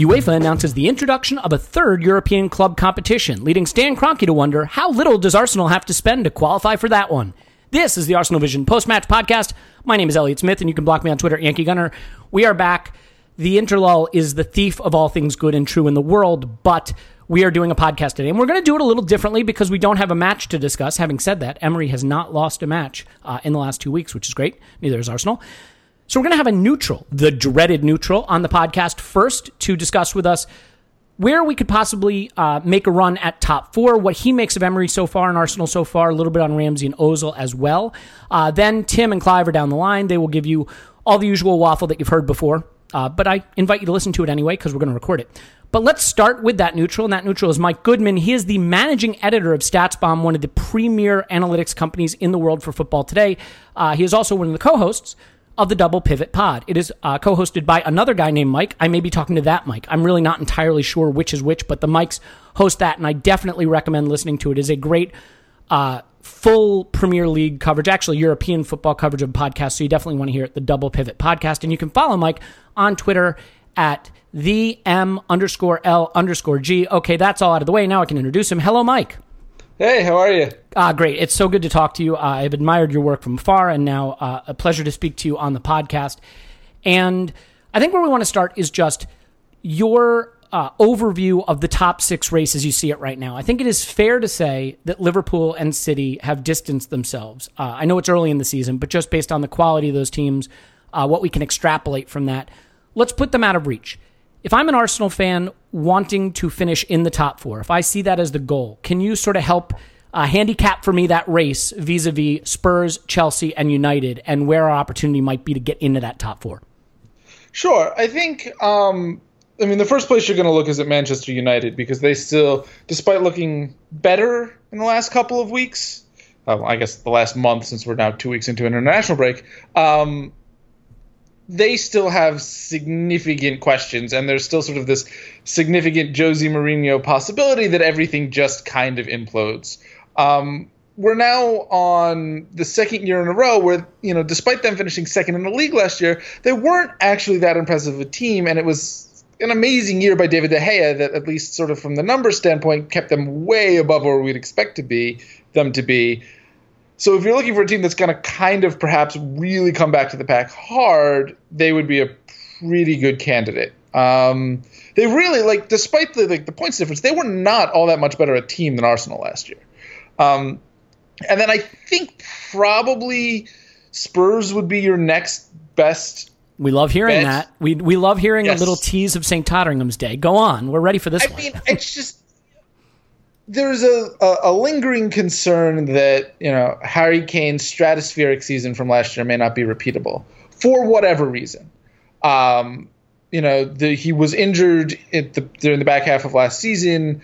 UEFA announces the introduction of a third European club competition, leading Stan Kroenke to wonder how little does Arsenal have to spend to qualify for that one. This is the Arsenal Vision post-match podcast. My name is Elliot Smith, and you can block me on Twitter, Yankee Gunner. We are back. The interlull is the thief of all things good and true in the world, but we are doing a podcast today, and we're going to do it a little differently because we don't have a match to discuss. Having said that, Emery has not lost a match uh, in the last two weeks, which is great. Neither has Arsenal. So we're going to have a neutral, the dreaded neutral, on the podcast first to discuss with us where we could possibly uh, make a run at top four, what he makes of Emery so far and Arsenal so far, a little bit on Ramsey and Ozil as well. Uh, then Tim and Clive are down the line. They will give you all the usual waffle that you've heard before. Uh, but I invite you to listen to it anyway because we're going to record it. But let's start with that neutral, and that neutral is Mike Goodman. He is the managing editor of StatsBomb, one of the premier analytics companies in the world for football today. Uh, he is also one of the co-hosts of the Double Pivot Pod. It is uh, co hosted by another guy named Mike. I may be talking to that Mike. I'm really not entirely sure which is which, but the Mikes host that, and I definitely recommend listening to it. It is a great, uh, full Premier League coverage, actually European football coverage of podcasts. So you definitely want to hear it, the Double Pivot Podcast. And you can follow Mike on Twitter at the M underscore L underscore G. Okay, that's all out of the way. Now I can introduce him. Hello, Mike. Hey, how are you? Uh, great. It's so good to talk to you. Uh, I've admired your work from afar, and now uh, a pleasure to speak to you on the podcast. And I think where we want to start is just your uh, overview of the top six races you see it right now. I think it is fair to say that Liverpool and City have distanced themselves. Uh, I know it's early in the season, but just based on the quality of those teams, uh, what we can extrapolate from that, let's put them out of reach if I'm an Arsenal fan wanting to finish in the top four, if I see that as the goal, can you sort of help uh, handicap for me that race vis a vis Spurs, Chelsea, and United, and where our opportunity might be to get into that top four? Sure. I think, um, I mean, the first place you're going to look is at Manchester United because they still, despite looking better in the last couple of weeks, I guess the last month since we're now two weeks into international break, um, they still have significant questions, and there's still sort of this significant Jose Mourinho possibility that everything just kind of implodes. Um, we're now on the second year in a row where, you know, despite them finishing second in the league last year, they weren't actually that impressive of a team, and it was an amazing year by David De Gea that, at least sort of from the numbers standpoint, kept them way above where we'd expect to be them to be. So if you're looking for a team that's going to kind of perhaps really come back to the pack hard, they would be a pretty good candidate. Um, they really like, despite the like the points difference, they were not all that much better a team than Arsenal last year. Um, and then I think probably Spurs would be your next best. We love hearing Bet. that. We we love hearing Yes. a little tease of St. Totteringham's Day. Go on. We're ready for this I one. mean, it's just there's a, a, a lingering concern that you know Harry Kane's stratospheric season from last year may not be repeatable for whatever reason. Um, you know, the, he was injured the, during the back half of last season.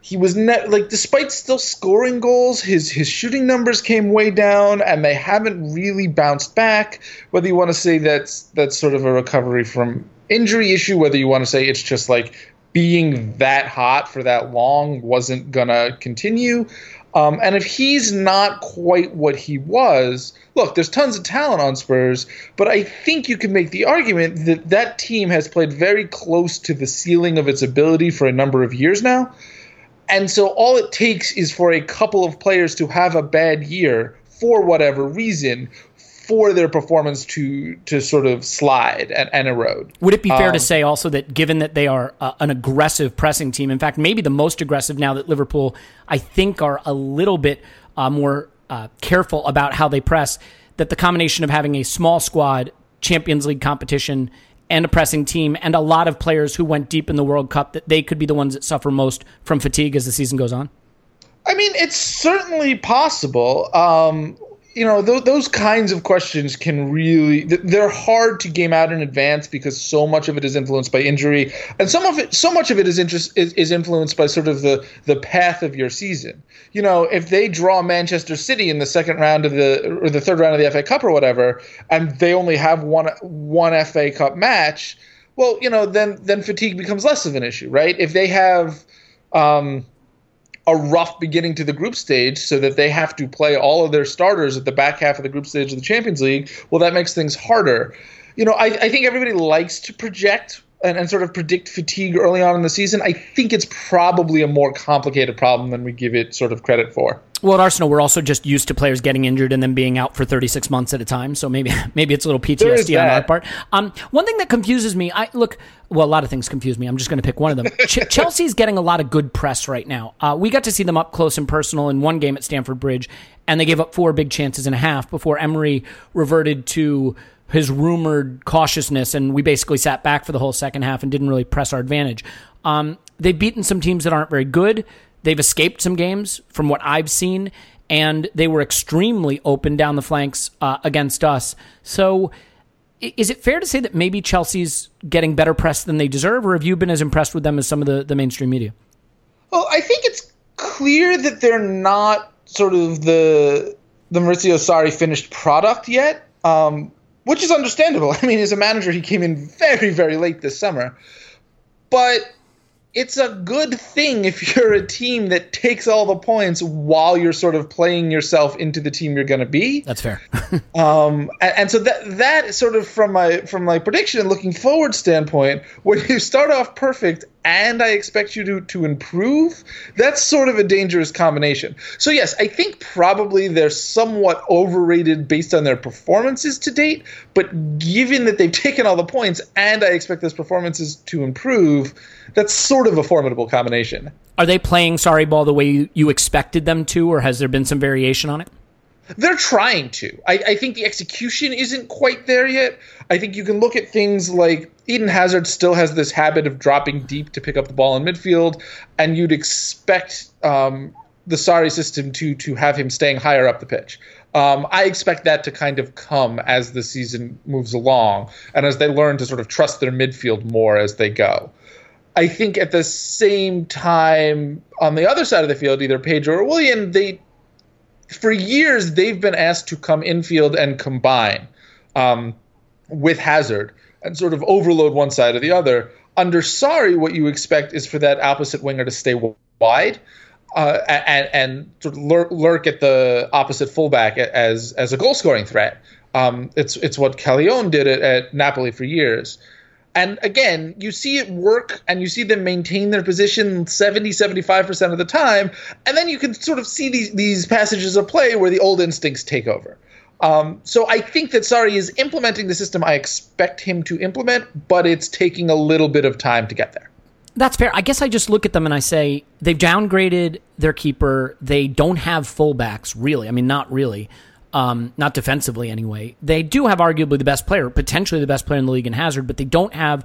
He was net like, despite still scoring goals, his his shooting numbers came way down, and they haven't really bounced back. Whether you want to say that's that's sort of a recovery from injury issue, whether you want to say it's just like being that hot for that long wasn't gonna continue. Um, and if he's not quite what he was, look, there's tons of talent on Spurs, but I think you can make the argument that that team has played very close to the ceiling of its ability for a number of years now. And so all it takes is for a couple of players to have a bad year for whatever reason for their performance to to sort of slide and, and erode. Would it be fair Um, to say also that given that they are uh, an aggressive pressing team, in fact, maybe the most aggressive now that Liverpool, I think, are a little bit uh, more uh, careful about how they press, that the combination of having a small squad, Champions League competition, and a pressing team, and a lot of players who went deep in the World Cup, that they could be the ones that suffer most from fatigue as the season goes on? I mean, it's certainly possible. Um, you know, th- those kinds of questions can really th- they're hard to game out in advance because so much of it is influenced by injury, and some of it, so much of it is interest is, is influenced by sort of the the path of your season. You know, if they draw Manchester City in the second round of the or the third round of the FA Cup or whatever, and they only have one one FA Cup match, well, you know, then then fatigue becomes less of an issue, right? If they have um, a rough beginning to the group stage so that they have to play all of their starters at the back half of the group stage of the Champions League, well, that makes things harder. You know, I, I think everybody likes to project and, and sort of predict fatigue early on in the season. I think it's probably a more complicated problem than we give it sort of credit for. Well, at Arsenal, we're also just used to players getting injured and then being out for 36 months at a time. So maybe maybe it's a little PTSD on our part. Um, one thing that confuses me, I look. Well, a lot of things confuse me. I'm just going to pick one of them. Ch- Chelsea's getting a lot of good press right now. Uh, we got to see them up close and personal in one game at Stamford Bridge, and they gave up four big chances and a half before Emery reverted to his rumored cautiousness, and we basically sat back for the whole second half and didn't really press our advantage. Um, they've beaten some teams that aren't very good. They've escaped some games from what I've seen, and they were extremely open down the flanks uh, against us. So, is it fair to say that maybe Chelsea's getting better press than they deserve, or have you been as impressed with them as some of the, the mainstream media? Well, I think it's clear that they're not sort of the the Maurizio Sarri finished product yet, um, which is understandable. I mean, as a manager, he came in very, very late this summer, but it's a good thing if you're a team that takes all the points while you're sort of playing yourself into the team you're going to be. That's fair. Um, and, and so that that is sort of from my from my prediction and looking forward standpoint, when you start off perfect and I expect you to to improve, that's sort of a dangerous combination. So yes, I think probably they're somewhat overrated based on their performances to date, but given that they've taken all the points and I expect those performances to improve, that's sort of a formidable combination. Are they playing Sarri ball the way you, you expected them to, or has there been some variation on it? They're trying to. I, I think the execution isn't quite there yet. I think you can look at things like Eden Hazard still has this habit of dropping deep to pick up the ball in midfield, and you'd expect um, the Sarri system to to have him staying higher up the pitch. Um, I expect that to kind of come as the season moves along, and as they learn to sort of trust their midfield more as they go. I think at the same time, on the other side of the field, either Pedro or Willian, they for years they've been asked to come infield and combine um, with Hazard and sort of overload one side or the other. Under Sarri, what you expect is for that opposite winger to stay wide uh, and, and sort of lurk, lurk at the opposite fullback as as a goal scoring threat. Um, it's it's what Callejon did at, at Napoli for years. And again, you see it work and you see them maintain their position 70, 75% of the time. And then you can sort of see these, these passages of play where the old instincts take over. Um, so I think that Sarri is implementing the system I expect him to implement, but it's taking a little bit of time to get there. That's fair. I guess I just look at them and I say they've downgraded their keeper. They don't have fullbacks, really. I mean, not really. Um, not defensively anyway. They do have arguably the best player, potentially the best player in the league in Hazard, but they don't have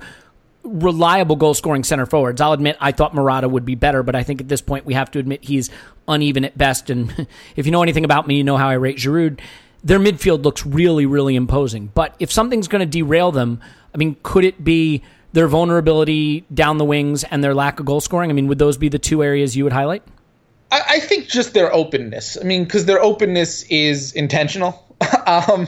reliable goal scoring center forwards. I'll admit I thought Morata would be better, but I think at this point we have to admit he's uneven at best. And if you know anything about me, you know how I rate Giroud. Their midfield looks really, really imposing. But if something's going to derail them, I mean, could it be their vulnerability down the wings and their lack of goal scoring? I mean, would those be the two areas you would highlight? I, think just their openness. I mean, because their openness is intentional. um,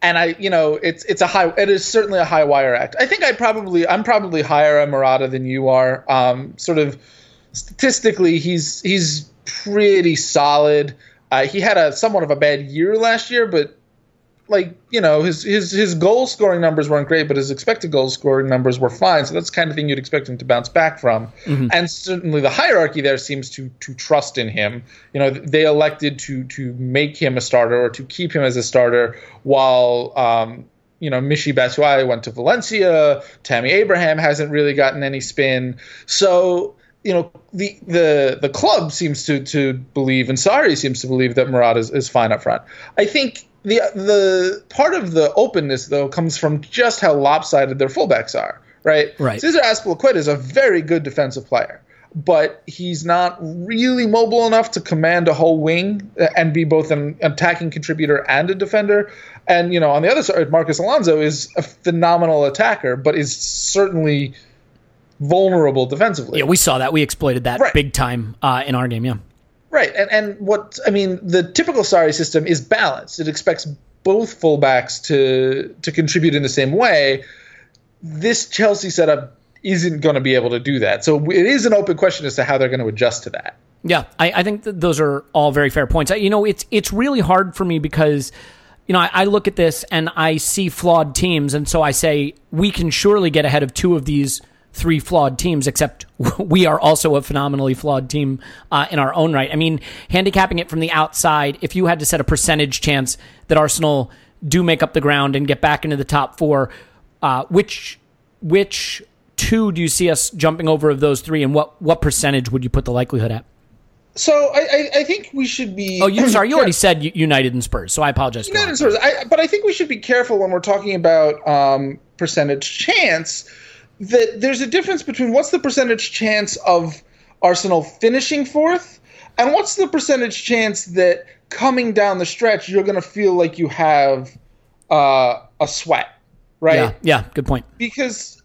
and I, you know, it's it's a high. It is certainly a high wire act. I think I probably I'm probably higher on Morata than you are. Um, sort of statistically, he's he's pretty solid. Uh, he had a somewhat of a bad year last year, but like you know his his his goal scoring numbers weren't great, but his expected goal scoring numbers were fine. So that's the kind of thing you'd expect him to bounce back from. Mm-hmm. And certainly the hierarchy there seems to to trust in him. You know they elected to to make him a starter or to keep him as a starter while. Um, you know, Michy Batshuayi went to Valencia. Tammy Abraham hasn't really gotten any spin. So you know the the the club seems to to believe and Sarri seems to believe that Morata is, is fine up front. I think the the part of the openness though comes from just how lopsided their fullbacks are. Right. Right. Cesar Azpilicueta is a very good defensive player, but he's not really mobile enough to command a whole wing and be both an attacking contributor and a defender. And you know, on the other side, Marcos Alonso is a phenomenal attacker, but is certainly vulnerable defensively. Yeah, we saw that. We exploited that Right. big time uh, in our game. Yeah. Right, and and what I mean, the typical Sarri system is balanced. It expects both fullbacks to to contribute in the same way. This Chelsea setup isn't going to be able to do that. So it is an open question as to how they're going to adjust to that. Yeah, I, I think those are all very fair points. I, you know, it's it's really hard for me because, you know, I, I look at this and I see flawed teams, and so I say we can surely get ahead of two of these three flawed teams. Except we are also a phenomenally flawed team uh, in our own right. I mean, handicapping it from the outside, if you had to set a percentage chance that Arsenal do make up the ground and get back into the top four, uh, which which two do you see us jumping over of those three, and what what percentage would you put the likelihood at? So I, I, I think we should be. Oh, you sorry, you already said United and Spurs, so I apologize. for United that. Spurs. I, but I think we should be careful when we're talking about um, percentage chance. That there's a difference between what's the percentage chance of Arsenal finishing fourth, and what's the percentage chance that coming down the stretch you're going to feel like you have uh, a sweat, right? Yeah, yeah, good point. because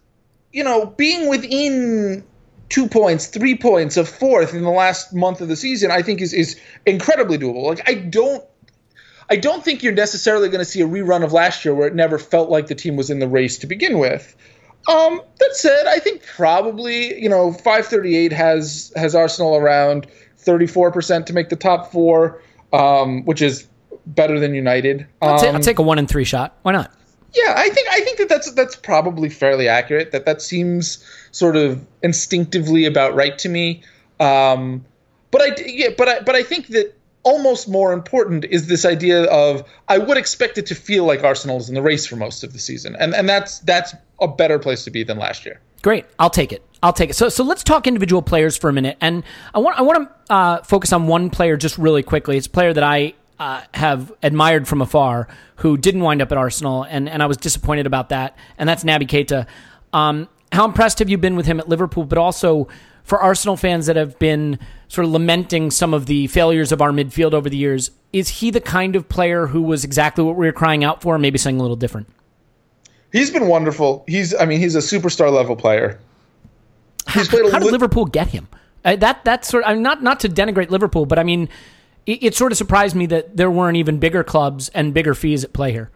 you know being within two points, three points of fourth in the last month of the season, I think is is incredibly doable. Like I don't. I don't think you're necessarily going to see a rerun of last year where it never felt like the team was in the race to begin with. Um, that said, I think probably you know 538 has has Arsenal around 34 percent to make the top four, um, which is better than United. I'll, ta- Um, I'll take a one and three shot. Why not? yeah, I think I think that that's that's probably fairly accurate. That that seems sort of instinctively about right to me. Um, but I yeah, but I but I think that almost more important is this idea of I would expect it to feel like Arsenal is in the race for most of the season, and and that's that's a better place to be than last year. Great, I'll take it. I'll take it. So, so let's talk individual players for a minute, and I want I want to uh, focus on one player just really quickly. It's a player that I uh, have admired from afar, who didn't wind up at Arsenal, and and I was disappointed about that. And that's Naby Keita. Um, how impressed have you been with him at Liverpool? But also for Arsenal fans that have been sort of lamenting some of the failures of our midfield over the years, is he the kind of player who was exactly what we were crying out for? Maybe something a little different. He's been wonderful. He's I mean he's a superstar level player. He's played How did li- Liverpool get him? Uh, that that sort. I'm not not to denigrate Liverpool, but I mean, it, it sort of surprised me that there weren't even bigger clubs and bigger fees at play here.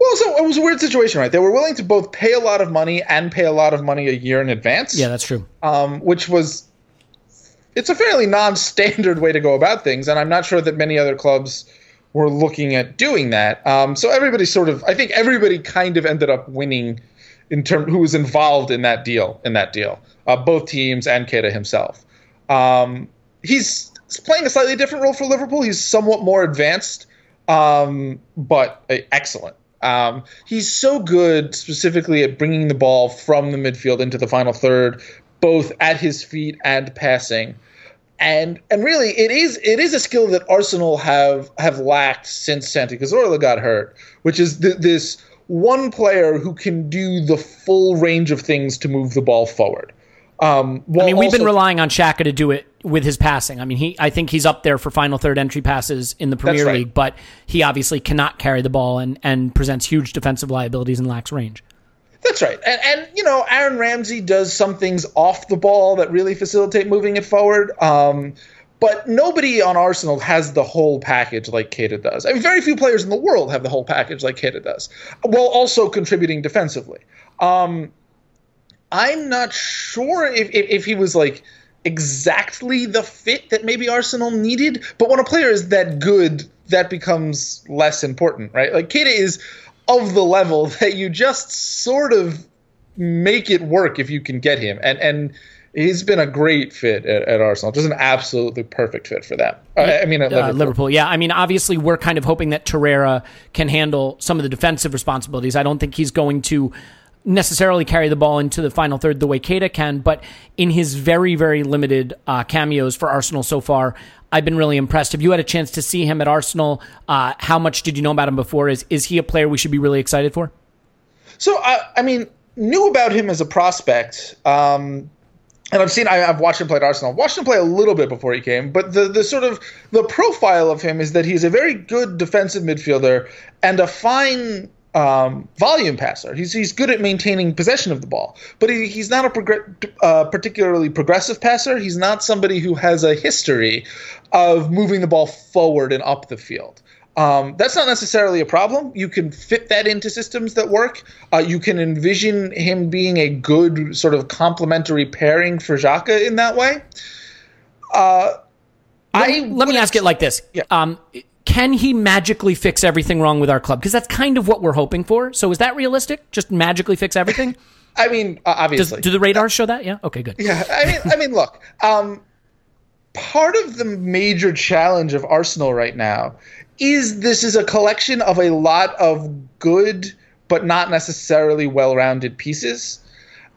Well, so it was a weird situation, right? They were willing to both pay a lot of money and pay a lot of money a year in advance. Yeah, that's true. um, which was it's a fairly non-standard way to go about things, and I'm not sure that many other clubs were looking at doing that. Um, so everybody sort of, I think everybody kind of ended up winning in term who was involved in that deal. In that deal, uh, both teams and Keita himself. Um, he's playing a slightly different role for Liverpool. He's somewhat more advanced, um, but uh, excellent. Um, he's so good, specifically at bringing the ball from the midfield into the final third, both at his feet and passing. and and really it is it is a skill that Arsenal have have lacked since Santi Cazorla got hurt, which is th- this one player who can do the full range of things to move the ball forward. Um, I mean, we've also, been relying on Xhaka to do it with his passing. I mean, he I think he's up there for final third entry passes in the Premier right. League, but he obviously cannot carry the ball and and presents huge defensive liabilities and lacks range. That's right. And, and, you know, Aaron Ramsey does some things off the ball that really facilitate moving it forward. Um, but nobody on Arsenal has the whole package like Keita does. I mean, very few players in the world have the whole package like Keita does, while also contributing defensively. Um, I'm not sure if, if, if he was like exactly the fit that maybe Arsenal needed, but when a player is that good, that becomes less important, right? Like Keita is of the level that you just sort of make it work if you can get him. And and he's been a great fit at, at Arsenal, just an absolutely perfect fit for them. Uh, I mean, at Liverpool. Uh, Liverpool. Yeah, I mean, obviously, we're kind of hoping that Torreira can handle some of the defensive responsibilities. I don't think he's going to necessarily carry the ball into the final third the way Keita can, but in his very, very limited uh, cameos for Arsenal so far, I've been really impressed. Have you had a chance to see him at Arsenal? Uh, how much did you know about him before? Is is he a player we should be really excited for? So I, I mean, knew about him as a prospect. Um, and I've seen I, have watched him play at Arsenal. Watched him play a little bit before he came, but the the sort of the profile of him is that he's a very good defensive midfielder and a fine um, volume passer. He's he's good at maintaining possession of the ball, but he, he's not a progr- uh, particularly progressive passer. He's not somebody who has a history of moving the ball forward and up the field. Um, that's not necessarily a problem. You can fit that into systems that work. Uh, you can envision him being a good sort of complementary pairing for Xhaka in that way. Uh, let, I let me ask it like this: yeah. um, Can he magically fix everything wrong with our club? Because that's kind of what we're hoping for. So is that realistic? Just magically fix everything? I mean, uh, obviously. Does, do the radars show that? Yeah. Okay. Good. Yeah. I mean, I mean, look. Um, part of the major challenge of Arsenal right now is this is a collection of a lot of good but not necessarily well-rounded pieces.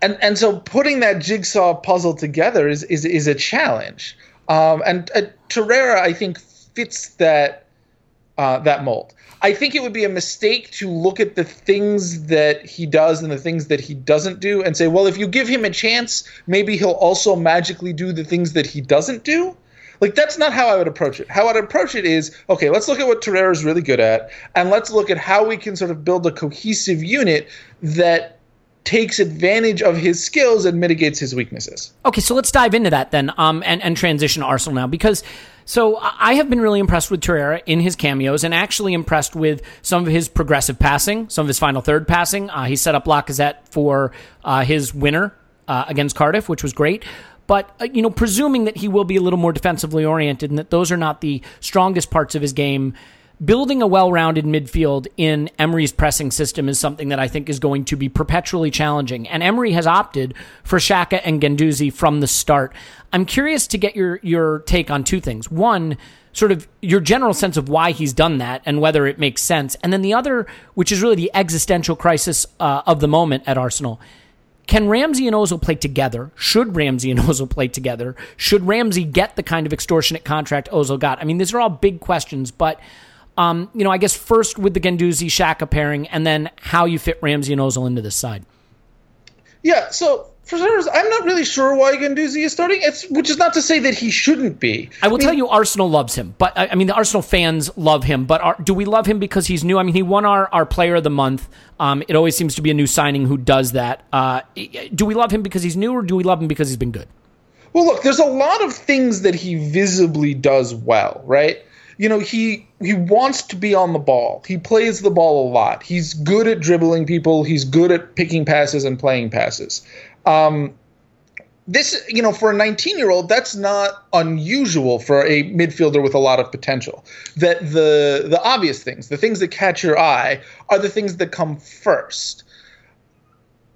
And and so putting that jigsaw puzzle together is is, is a challenge. Um, and uh, Torreira, I think, fits that uh, that mold. I think it would be a mistake to look at the things that he does and the things that he doesn't do and say, well, if you give him a chance, maybe he'll also magically do the things that he doesn't do. Like that's not how I would approach it. How I'd approach it is, okay, let's look at what Torreira is really good at, and let's look at how we can sort of build a cohesive unit that takes advantage of his skills and mitigates his weaknesses. Okay, so let's dive into that then, um, and and transition to Arsenal now because so I have been really impressed with Torreira in his cameos, and actually impressed with some of his progressive passing, some of his final third passing. Uh, he set up Lacazette for uh, his winner uh, against Cardiff, which was great. But uh, you know, presuming that he will be a little more defensively oriented, and that those are not the strongest parts of his game building a well-rounded midfield in Emery's pressing system is something that I think is going to be perpetually challenging. And Emery has opted for Xhaka and Guendouzi from the start. I'm curious to get your your take on two things. One, sort of your general sense of why he's done that and whether it makes sense. And then the other, which is really the existential crisis uh, of the moment at Arsenal. Can Ramsey and Ozil play together? Should Ramsey and Ozil play together? Should Ramsey get the kind of extortionate contract Ozil got? I mean, these are all big questions, but um, you know, I guess first with the Guendouzi Xhaka pairing, and then how you fit Ramsey and Ozil into this side. Yeah, so for starters, I'm not really sure why Guendouzi is starting. It's which is not to say that he shouldn't be. I will I mean, tell you, Arsenal loves him, but I mean the Arsenal fans love him. But are, do we love him because he's new? I mean, he won our, our Player of the Month. Um, it always seems to be a new signing who does that. Uh, do we love him because he's new, or do we love him because he's been good? Well, look, there's a lot of things that he visibly does well, right? You know he he wants to be on the ball. He plays the ball a lot. He's good at dribbling people. He's good at picking passes and playing passes. Um, this you know for a 19 year old that's not unusual for a midfielder with a lot of potential that the the obvious things the things that catch your eye are the things that come first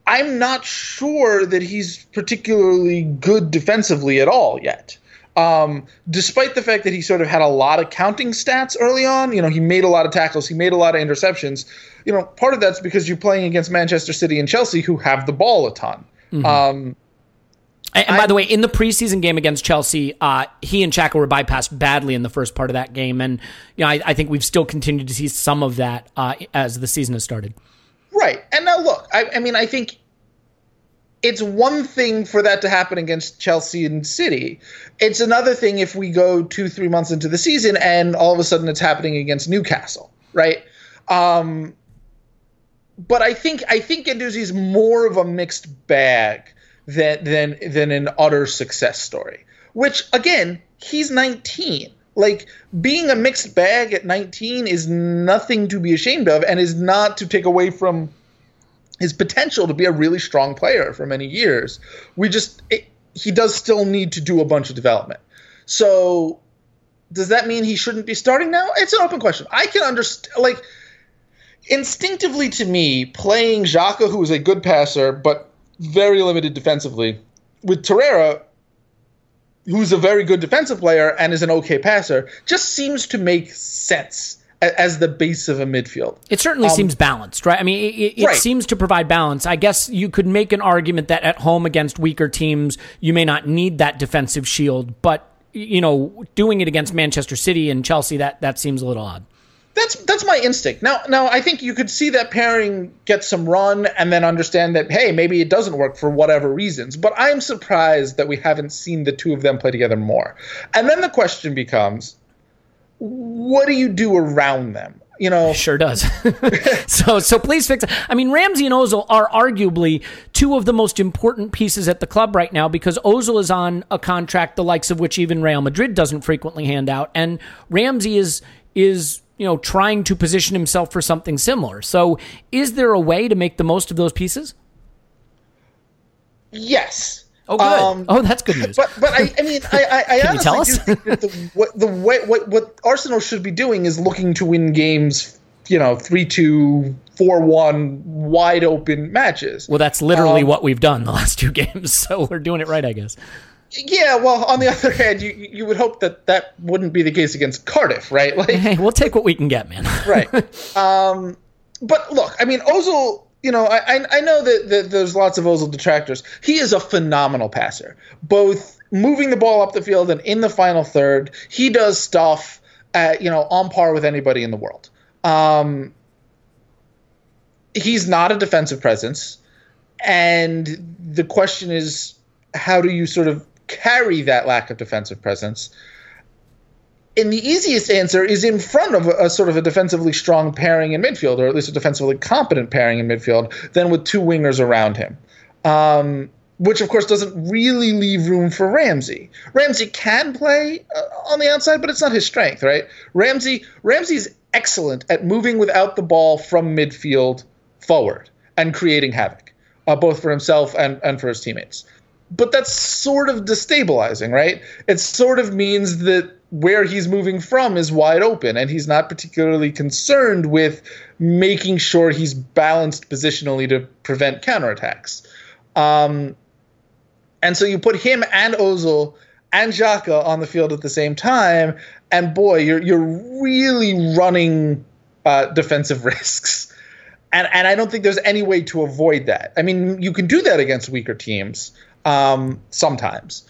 i'm not sure that he's particularly good defensively at all yet um, despite the fact that he sort of had a lot of counting stats early on, you know, he made a lot of tackles, he made a lot of interceptions. You know, part of that's because you're playing against Manchester City and Chelsea, who have the ball a ton. Mm-hmm. Um, And, and by the way, in the preseason game against Chelsea, uh, he and Xhaka were bypassed badly in the first part of that game, and you know I, I think we've still continued to see some of that uh, as the season has started. Right, and now look, I, I mean, I think it's one thing for that to happen against Chelsea and City. It's another thing if we go two, three months into the season and all of a sudden it's happening against Newcastle, right? Um, but I think I think Guendouzi is more of a mixed bag than than than an utter success story. Which again, he's 19. Like being a mixed bag at 19 is nothing to be ashamed of, and is not to take away from his potential to be a really strong player for many years. We just it, he does still need to do a bunch of development. So does that mean he shouldn't be starting now? It's an open question. I can understand like instinctively to me, playing Xhaka, who is a good passer but very limited defensively, with Torreira, who's a very good defensive player and is an okay passer, just seems to make sense as the base of a midfield. It certainly um, seems balanced, right? I mean, it, it right. seems to provide balance. I guess you could make an argument that at home against weaker teams, you may not need that defensive shield, but you know, doing it against Manchester City and Chelsea, that that seems a little odd that's that's my instinct. Now now I think you could see that pairing get some run and then understand that hey maybe it doesn't work for whatever reasons. But I'm surprised that we haven't seen the two of them play together more. And then the question becomes, what do you do around them? You know, it sure does. so so please fix it. I mean, Ramsey and Ozil are arguably two of the most important pieces at the club right now because Ozil is on a contract the likes of which even Real Madrid doesn't frequently hand out, and Ramsey is is you know, trying to position himself for something similar. So, is there a way to make the most of those pieces? Yes. Oh, good. Um, oh, that's good news. But, but I, I mean, I, I, I honestly tell us? think that the, what, the way, what, what Arsenal should be doing is looking to win games, you know, 3 2, 4 1, wide open matches. Well, that's literally um, what we've done the last two games. So, we're doing it right, I guess. Yeah, well, on the other hand, you you would hope that that wouldn't be the case against Cardiff, right? Like, hey, we'll take what we can get, man. right. Um, but look, I mean, Ozil. You know, I I know that, that there's lots of Ozil detractors. He is a phenomenal passer, both moving the ball up the field and in the final third. He does stuff, at, you know, on par with anybody in the world. Um, he's not a defensive presence, and the question is, how do you sort of carry that lack of defensive presence. And the easiest answer is in front of a, a, sort of a defensively strong pairing in midfield, or at least a defensively competent pairing in midfield, than with two wingers around him. Um, which of course doesn't really leave room for Ramsey. Ramsey can play uh, on the outside, but it's not his strength, right? Ramsey Ramsey's excellent at moving without the ball from midfield forward and creating havoc, uh, both for himself and, and for his teammates but that's sort of destabilizing, right? It sort of means that where he's moving from is wide open, and he's not particularly concerned with making sure he's balanced positionally to prevent counterattacks. Um, and so you put him and Ozil and Xhaka on the field at the same time, and boy, you're you're really running uh, defensive risks. And, and I don't think there's any way to avoid that. I mean, you can do that against weaker teams, um, sometimes.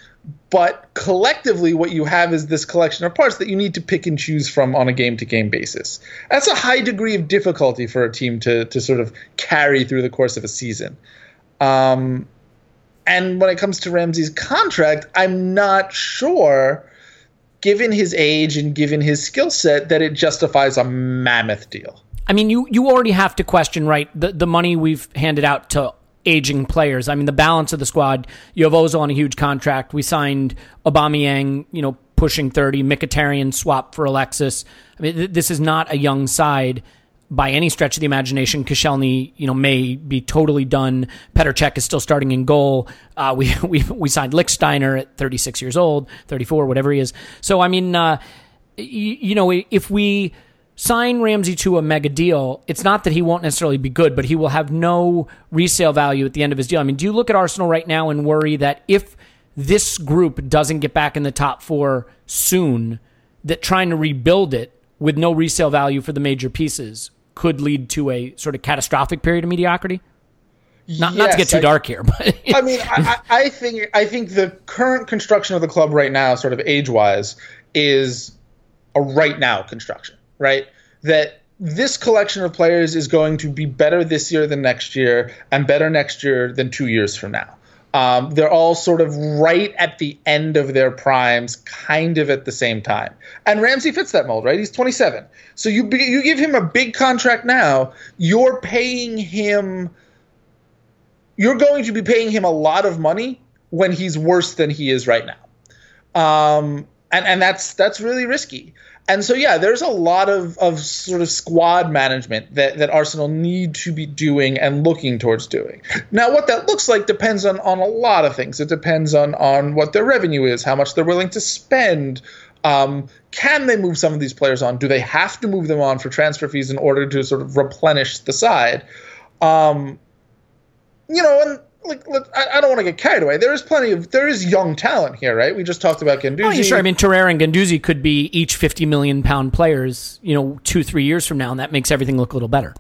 But collectively, what you have is this collection of parts that you need to pick and choose from on a game to game basis. That's a high degree of difficulty for a team to, to sort of carry through the course of a season. Um, and when it comes to Ramsey's contract, I'm not sure, given his age and given his skill set, that it justifies a mammoth deal. I mean, you, you already have to question, right, the, the money we've handed out to aging players. I mean, the balance of the squad. You have Ozil on a huge contract. We signed Aubameyang, you know, pushing thirty. Mkhitaryan swap for Alexis. I mean, th- this is not a young side by any stretch of the imagination. Koscielny, you know, may be totally done. Petr Cech is still starting in goal. Uh, we we we signed Lichtsteiner at 36 years old, 34, whatever he is. So I mean, uh, you know, if we sign Ramsey to a mega deal, it's not that he won't necessarily be good, but he will have no resale value at the end of his deal. I mean, do you look at Arsenal right now and worry that if this group doesn't get back in the top four soon, that trying to rebuild it with no resale value for the major pieces could lead to a sort of catastrophic period of mediocrity? Not, not to get too I, dark here, but I mean, I, I think I think the current construction of the club right now, sort of age wise, is a right now construction, right? That this collection of players is going to be better this year than next year, and better next year than two years from now. Um, they're all sort of right at the end of their primes, kind of at the same time. And Ramsey fits that mold, right? He's 27. So you you give him a big contract now, you're paying him. You're going to be paying him a lot of money when he's worse than he is right now, um, and and that's that's really risky. And so, yeah, there's a lot of, of sort of squad management that, that Arsenal need to be doing and looking towards doing. Now, what that looks like depends on, on a lot of things. It depends on, on what their revenue is, how much they're willing to spend. Um, can they move some of these players on? Do they have to move them on for transfer fees in order to sort of replenish the side? Um, you know, and like, look, I, I, don't want to get carried away. There is plenty of there is young talent here, right? We just talked about Guendouzi. Oh, yeah, sure. I mean, Torreira and Guendouzi could be each fifty million pound players, you know, two three years from now, and that makes everything look a little better.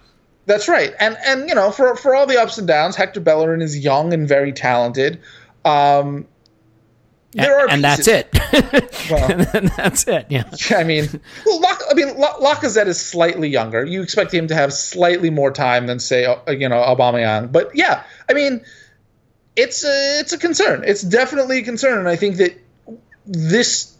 That's right, and and you know, for for all the ups and downs, Hector Bellerin is young and very talented. Um, there are and, that's it. well, and that's it. Yeah. I mean, well, Lock, I mean, Lacazette is slightly younger. You expect him to have slightly more time than say, uh, you know, Aubameyang. But yeah, I mean, it's a it's a concern. It's definitely a concern, and I think that this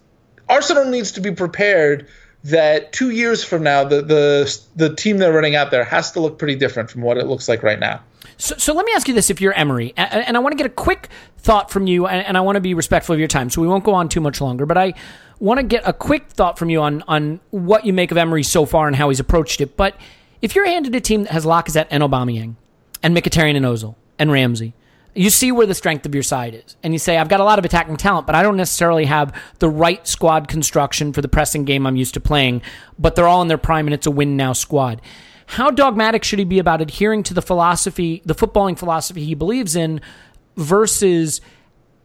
Arsenal needs to be prepared that two years from now, the the the team they're running out there has to look pretty different from what it looks like right now. So, so let me ask you this: If you're Emery, and I want to get a quick thought from you, and I want to be respectful of your time, so we won't go on too much longer. But I want to get a quick thought from you on on what you make of Emery so far and how he's approached it. But if you're handed a team that has Lacazette and Aubameyang, and Mkhitaryan and Ozil and Ramsey, you see where the strength of your side is. And you say, I've got a lot of attacking talent, but I don't necessarily have the right squad construction for the pressing game I'm used to playing, but they're all in their prime and it's a win now squad. How dogmatic should he be about adhering to the philosophy, the footballing philosophy he believes in, versus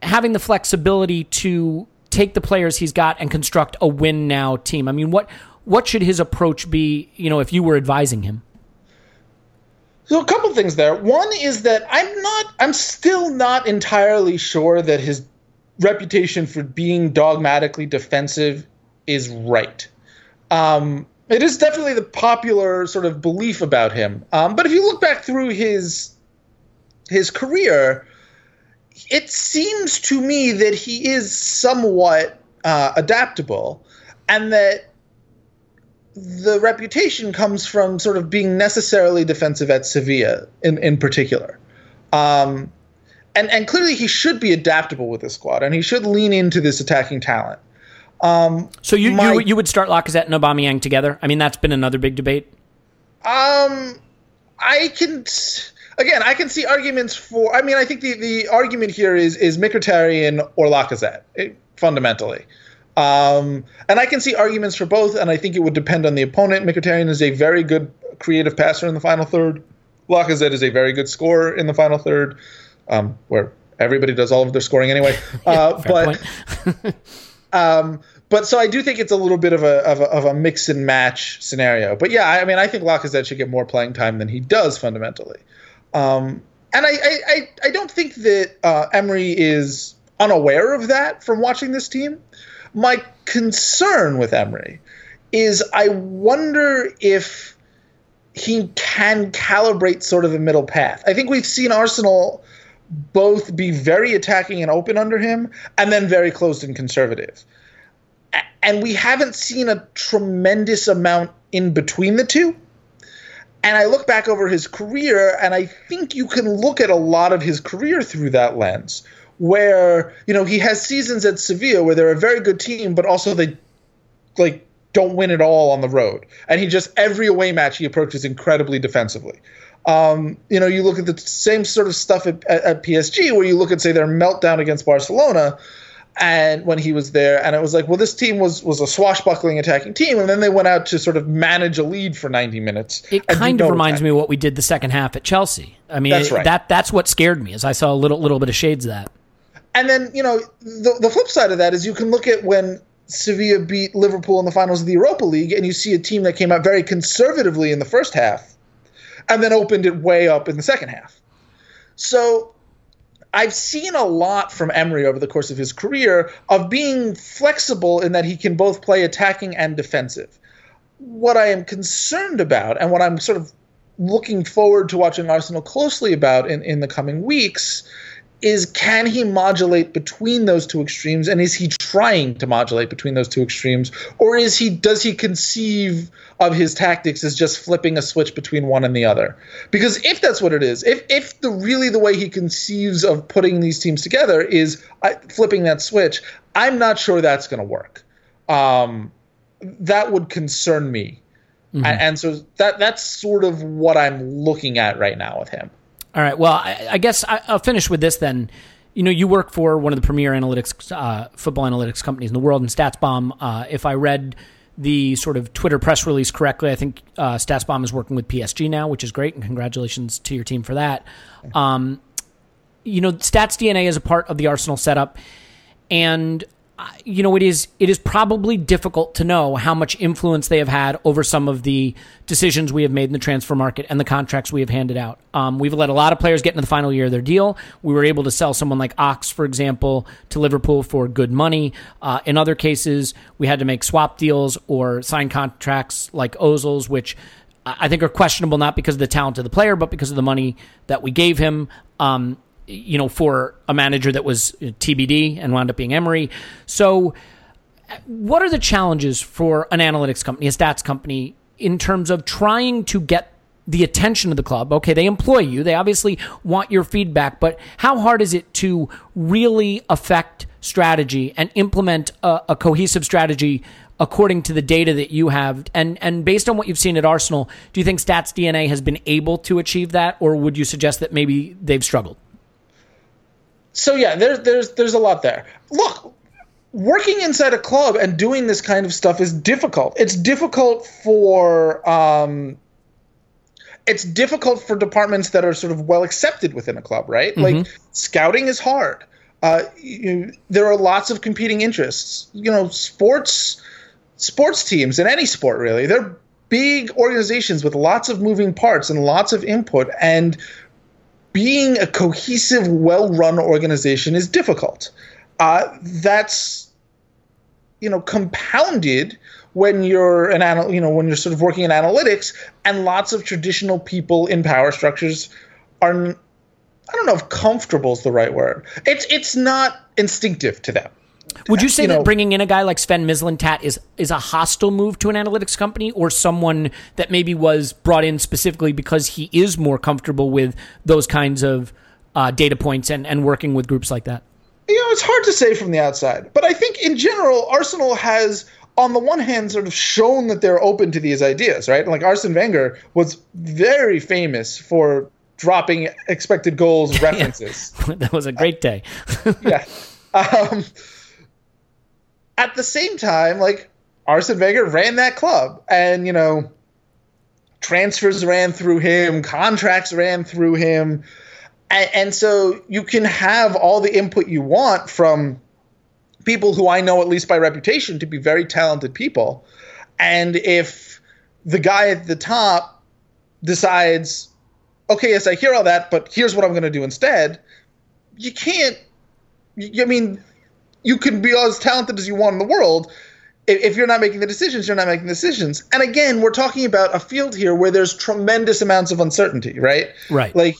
having the flexibility to take the players he's got and construct a win now team? I mean, what what should his approach be, you know, if you were advising him? So a couple things there. One is that I'm not I'm still not entirely sure that his reputation for being dogmatically defensive is right. Um, it is definitely the popular sort of belief about him. Um, but if you look back through his his career, it seems to me that he is somewhat uh, adaptable, and that the reputation comes from sort of being necessarily defensive at Sevilla in, in particular. Um, and, and clearly he should be adaptable with this squad and he should lean into this attacking talent. Um, so you, my, you you would start Lacazette and Aubameyang together? I mean, that's been another big debate. Um, I can again, I can see arguments for. I mean, I think the, the argument here is is Mkhitaryan or Lacazette it, fundamentally. Um, and I can see arguments for both, and I think it would depend on the opponent. Mkhitaryan is a very good creative passer in the final third. Lacazette is a very good scorer in the final third, um, where everybody does all of their scoring anyway. Uh, but um, but so I do think it's a little bit of a, of a, of a mix and match scenario. But yeah, I mean, I think Lacazette should get more playing time than he does fundamentally. Um, and I, I, I don't think that uh, Emery is unaware of that from watching this team. My concern with Emery is I wonder if he can calibrate sort of a middle path. I think we've seen Arsenal both be very attacking and open under him and then very closed and conservative. And we haven't seen a tremendous amount in between the two. And I look back over his career, and I think you can look at a lot of his career through that lens, where you know he has seasons at Sevilla where they're a very good team, but also they like don't win it all on the road, and he just every away match he approaches incredibly defensively. Um, you know, you look at the same sort of stuff at, at, at PSG, where you look at say their meltdown against Barcelona, and when he was there and it was like well this team was was a swashbuckling attacking team and then they went out to sort of manage a lead for 90 minutes. It kind of reminds me of what we did the second half at chelsea. I mean that's right. that that's what scared me as i saw a little little bit of shades of that and then you know the, the flip side of that is you can look at when sevilla beat liverpool in the finals of the europa league and you see a team that came out very conservatively in the first half and then opened it way up in the second half So I've seen a lot from Emery over the course of his career of being flexible in that he can both play attacking and defensive. What I am concerned about, and what I'm sort of looking forward to watching Arsenal closely about in, in the coming weeks, is can he modulate between those two extremes and is he trying to modulate between those two extremes or is he does he conceive of his tactics as just flipping a switch between one and the other? Because if that's what it is if if the really the way he conceives of putting these teams together is uh, flipping that switch i'm not sure that's going to work. Um, that would concern me. Mm-hmm. and, and so that that's sort of what i'm looking at right now with him all right. Well, I, I guess I, will finish with this then. You know, you work for one of the premier analytics, uh, football analytics companies in the world, in StatsBomb. Uh, if I read the sort of Twitter press release correctly, I think uh, StatsBomb is working with PSG now, which is great, and congratulations to your team for that. Um, you know, Stats DNA is a part of the Arsenal setup, and you know, it is it is probably difficult to know how much influence they have had over some of the decisions we have made in the transfer market and the contracts we have handed out. Um, we've let a lot of players get into the final year of their deal. We were able to sell someone like Ox, for example, to Liverpool for good money. Uh, in other cases, we had to make swap deals or sign contracts like Ozil's, which I think are questionable not because of the talent of the player, but because of the money that we gave him. Um, you know, for a manager that was uh, TBD and wound up being Emery. So, uh, what are the challenges for an analytics company, a stats company, in terms of trying to get the attention of the club? Okay, they employ you, they obviously want your feedback, but how hard is it to really affect strategy and implement a, a cohesive strategy according to the data that you have and and based on what you've seen at Arsenal, do you think Stats DNA has been able to achieve that or would you suggest that maybe they've struggled? So yeah, there's there's there's a lot there. Look, working inside a club and doing this kind of stuff is difficult. It's difficult for um, it's difficult for departments that are sort of well accepted within a club, right? Mm-hmm. Like scouting is hard. Uh, you, there are lots of competing interests. You know, sports sports teams in any sport really, they're big organizations with lots of moving parts and lots of input and being a cohesive, well-run organization is difficult. Uh, that's you know compounded when you're an anal- you know when you're sort of working in analytics and lots of traditional people in power structures are I don't know if comfortable is the right word. It's it's not instinctive to them. Would you say you that know, bringing in a guy like Sven Mislintat is is a hostile move to an analytics company, or someone that maybe was brought in specifically because he is more comfortable with those kinds of uh, data points and, and working with groups like that? You know, it's hard to say from the outside, but I think in general, Arsenal has on the one hand, sort of shown that they're open to these ideas, right? Like Arsene Wenger was very famous for dropping expected goals references. that was a great day. yeah. Um, at the same time, like Arsene Wenger ran that club, and you know, transfers ran through him, contracts ran through him, and, and so you can have all the input you want from people who I know, at least by reputation, to be very talented people, and if the guy at the top decides, okay, yes, I hear all that, but here's what I'm going to do instead, you can't. I mean, you can be as talented as you want in the world. If you're not making the decisions, you're not making decisions. And again, we're talking about a field here where there's tremendous amounts of uncertainty, right? Right. Like,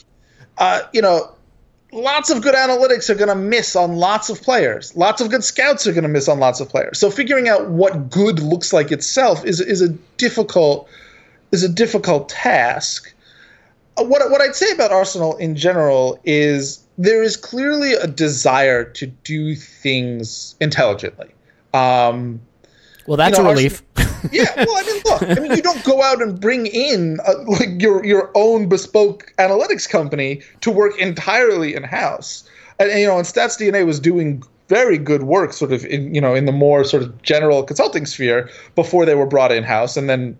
uh, you know, lots of good analytics are going to miss on lots of players. Lots of good scouts are going to miss on lots of players. So figuring out what good looks like itself is is a difficult is a difficult task. Uh, what what I'd say about Arsenal in general is there is clearly a desire to do things intelligently. Um, well, that's you know, a relief. yeah, well, I mean, look, I mean, you don't go out and bring in a, uh, like your your own bespoke analytics company to work entirely in house. And, and, you know, and Stats DNA was doing very good work, sort of in you know in the more sort of general consulting sphere before they were brought in house, and then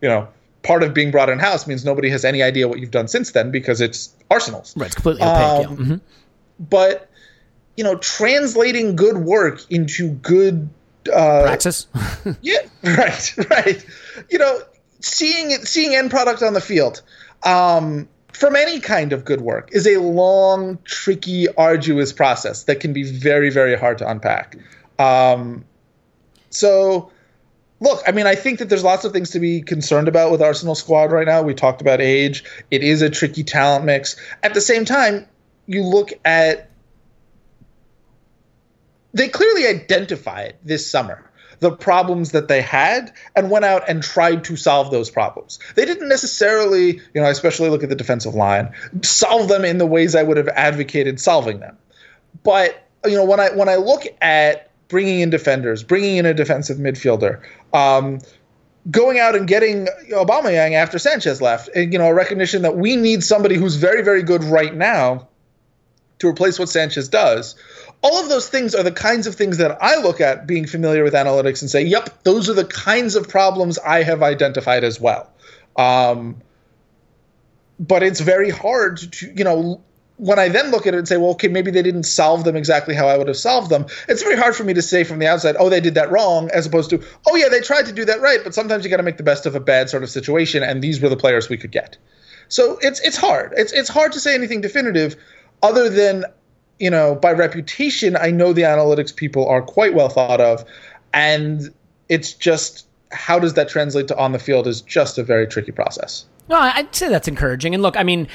you know part of being brought in house means nobody has any idea what you've done since then because it's Arsenal's. Right, it's completely opaque. Um, yeah. mm-hmm. But you know, translating good work into good uh, praxis. yeah, right, right. You know, seeing it, seeing end product on the field. Um, from any kind of good work is a long, tricky, arduous process that can be very, very hard to unpack. Um, so, look, I mean, I think that there's lots of things to be concerned about with Arsenal squad right now. We talked about age; it is a tricky talent mix. At the same time, you look at they clearly identified this summer the problems that they had and went out and tried to solve those problems. They didn't necessarily, you know, especially look at the defensive line, solve them in the ways I would have advocated solving them. But you know, when I when I look at bringing in defenders, bringing in a defensive midfielder, um, going out and getting Aubameyang after Sanchez left, and, you know, a recognition that we need somebody who's very very good right now to replace what Sanchez does all of those things are the kinds of things that I look at being familiar with analytics and say, yep, those are the kinds of problems I have identified as well. Um, but it's very hard to, you know, when I then look at it and say, well, okay, maybe they didn't solve them exactly how I would have solved them, it's very hard for me to say from the outside, oh, they did that wrong, as opposed to, oh, yeah, they tried to do that right, but sometimes you got to make the best of a bad sort of situation, and these were the players we could get. So it's it's hard. It's it's hard to say anything definitive, other than you know, by reputation, I know the analytics people are quite well thought of, and it's just how does that translate to on the field is just a very tricky process. No, I'd say that's encouraging. And look, I mean,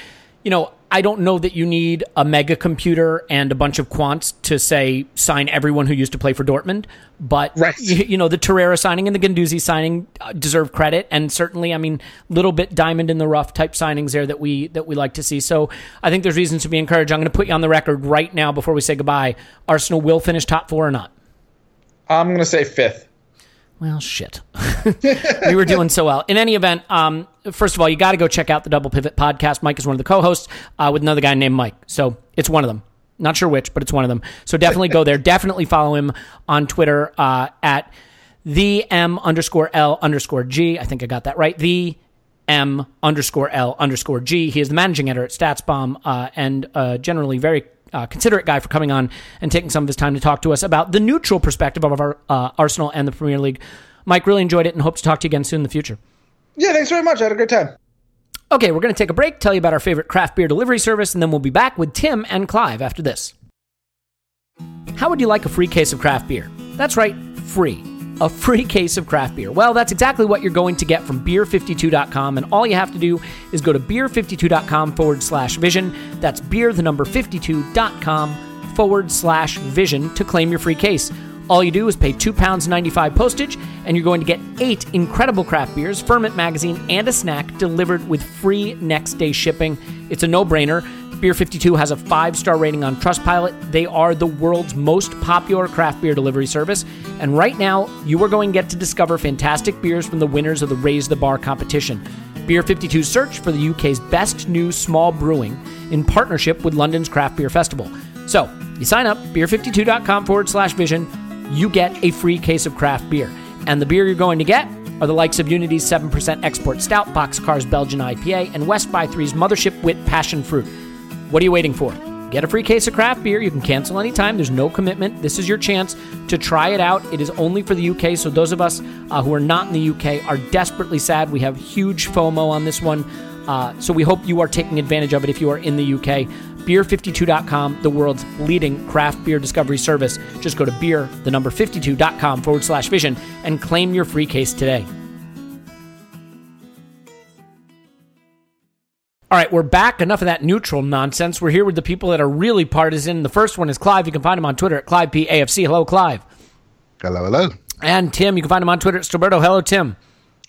you know, I don't know that you need a mega computer and a bunch of quants to say sign everyone who used to play for Dortmund, but right. you, you, know the Torreira signing and the Guendouzi signing uh, deserve credit, and certainly, I mean, little bit diamond in the rough type signings there that we that we like to see. So I think there's reasons to be encouraged. I'm going to put you on the record right now before we say goodbye. Arsenal will finish top four or not? I'm going to say fifth. Well, shit. we were doing so well. In any event, um, first of all, you got to go check out the Double Pivot podcast. Mike is one of the co-hosts uh, with another guy named Mike. So it's one of them. Not sure which, but it's one of them. So definitely go there. definitely follow him on Twitter uh, at the M underscore L underscore G. I think I got that right. The M underscore L underscore G. He is the managing editor at StatsBomb uh, and uh, generally very uh, considerate guy for coming on and taking some of his time to talk to us about the neutral perspective of our uh, Arsenal and the Premier League. Mike, really enjoyed it and hope to talk to you again soon in the future. Yeah, thanks very much. I had a great time. Okay, we're going to take a break, tell you about our favorite craft beer delivery service, and then we'll be back with Tim and Clive after this. How would you like a free case of craft beer? That's right, free a free case of craft beer. Well, that's exactly what you're going to get from beer52.com, and all you have to do is go to beer52.com forward slash vision. That's beer, the number 52.com forward slash vision to claim your free case. All you do is pay £2.95 postage, and you're going to get eight incredible craft beers, Ferment Magazine, and a snack delivered with free next day shipping. It's a no brainer. Beer 52 has a five star rating on Trustpilot. They are the world's most popular craft beer delivery service. And right now, you are going to get to discover fantastic beers from the winners of the Raise the Bar competition. Beer 52 search for the UK's best new small brewing in partnership with London's Craft Beer Festival. So, you sign up, beer52.com forward slash vision, you get a free case of craft beer. And the beer you're going to get are the likes of Unity's 7% Export Stout, Boxcar's Belgian IPA, and West by Three's Mothership Wit Passion Fruit. What are you waiting for? Get a free case of craft beer. You can cancel anytime. There's no commitment. This is your chance to try it out. It is only for the UK. So, those of us uh, who are not in the UK are desperately sad. We have huge FOMO on this one. Uh, so, we hope you are taking advantage of it if you are in the UK. Beer52.com, the world's leading craft beer discovery service. Just go to beer, the number 52.com forward slash vision, and claim your free case today. All right, we're back. Enough of that neutral nonsense. We're here with the people that are really partisan. The first one is Clive. You can find him on Twitter at ClivePAFC. Hello, Clive. Hello, hello. And Tim, you can find him on Twitter at Stillberto. Hello, Tim.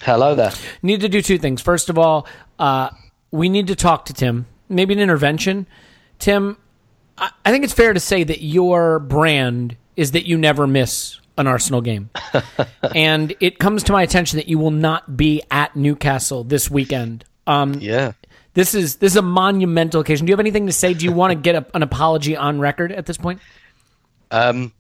Hello there. Need to do two things. First of all, uh, we need to talk to Tim. Maybe an intervention. Tim, I, I think it's fair to say that your brand is that you never miss an Arsenal game. and it comes to my attention that you will not be at Newcastle this weekend. Um, yeah. This is this is a monumental occasion. Do you have anything to say? Do you want to get a, an apology on record at this point? Um,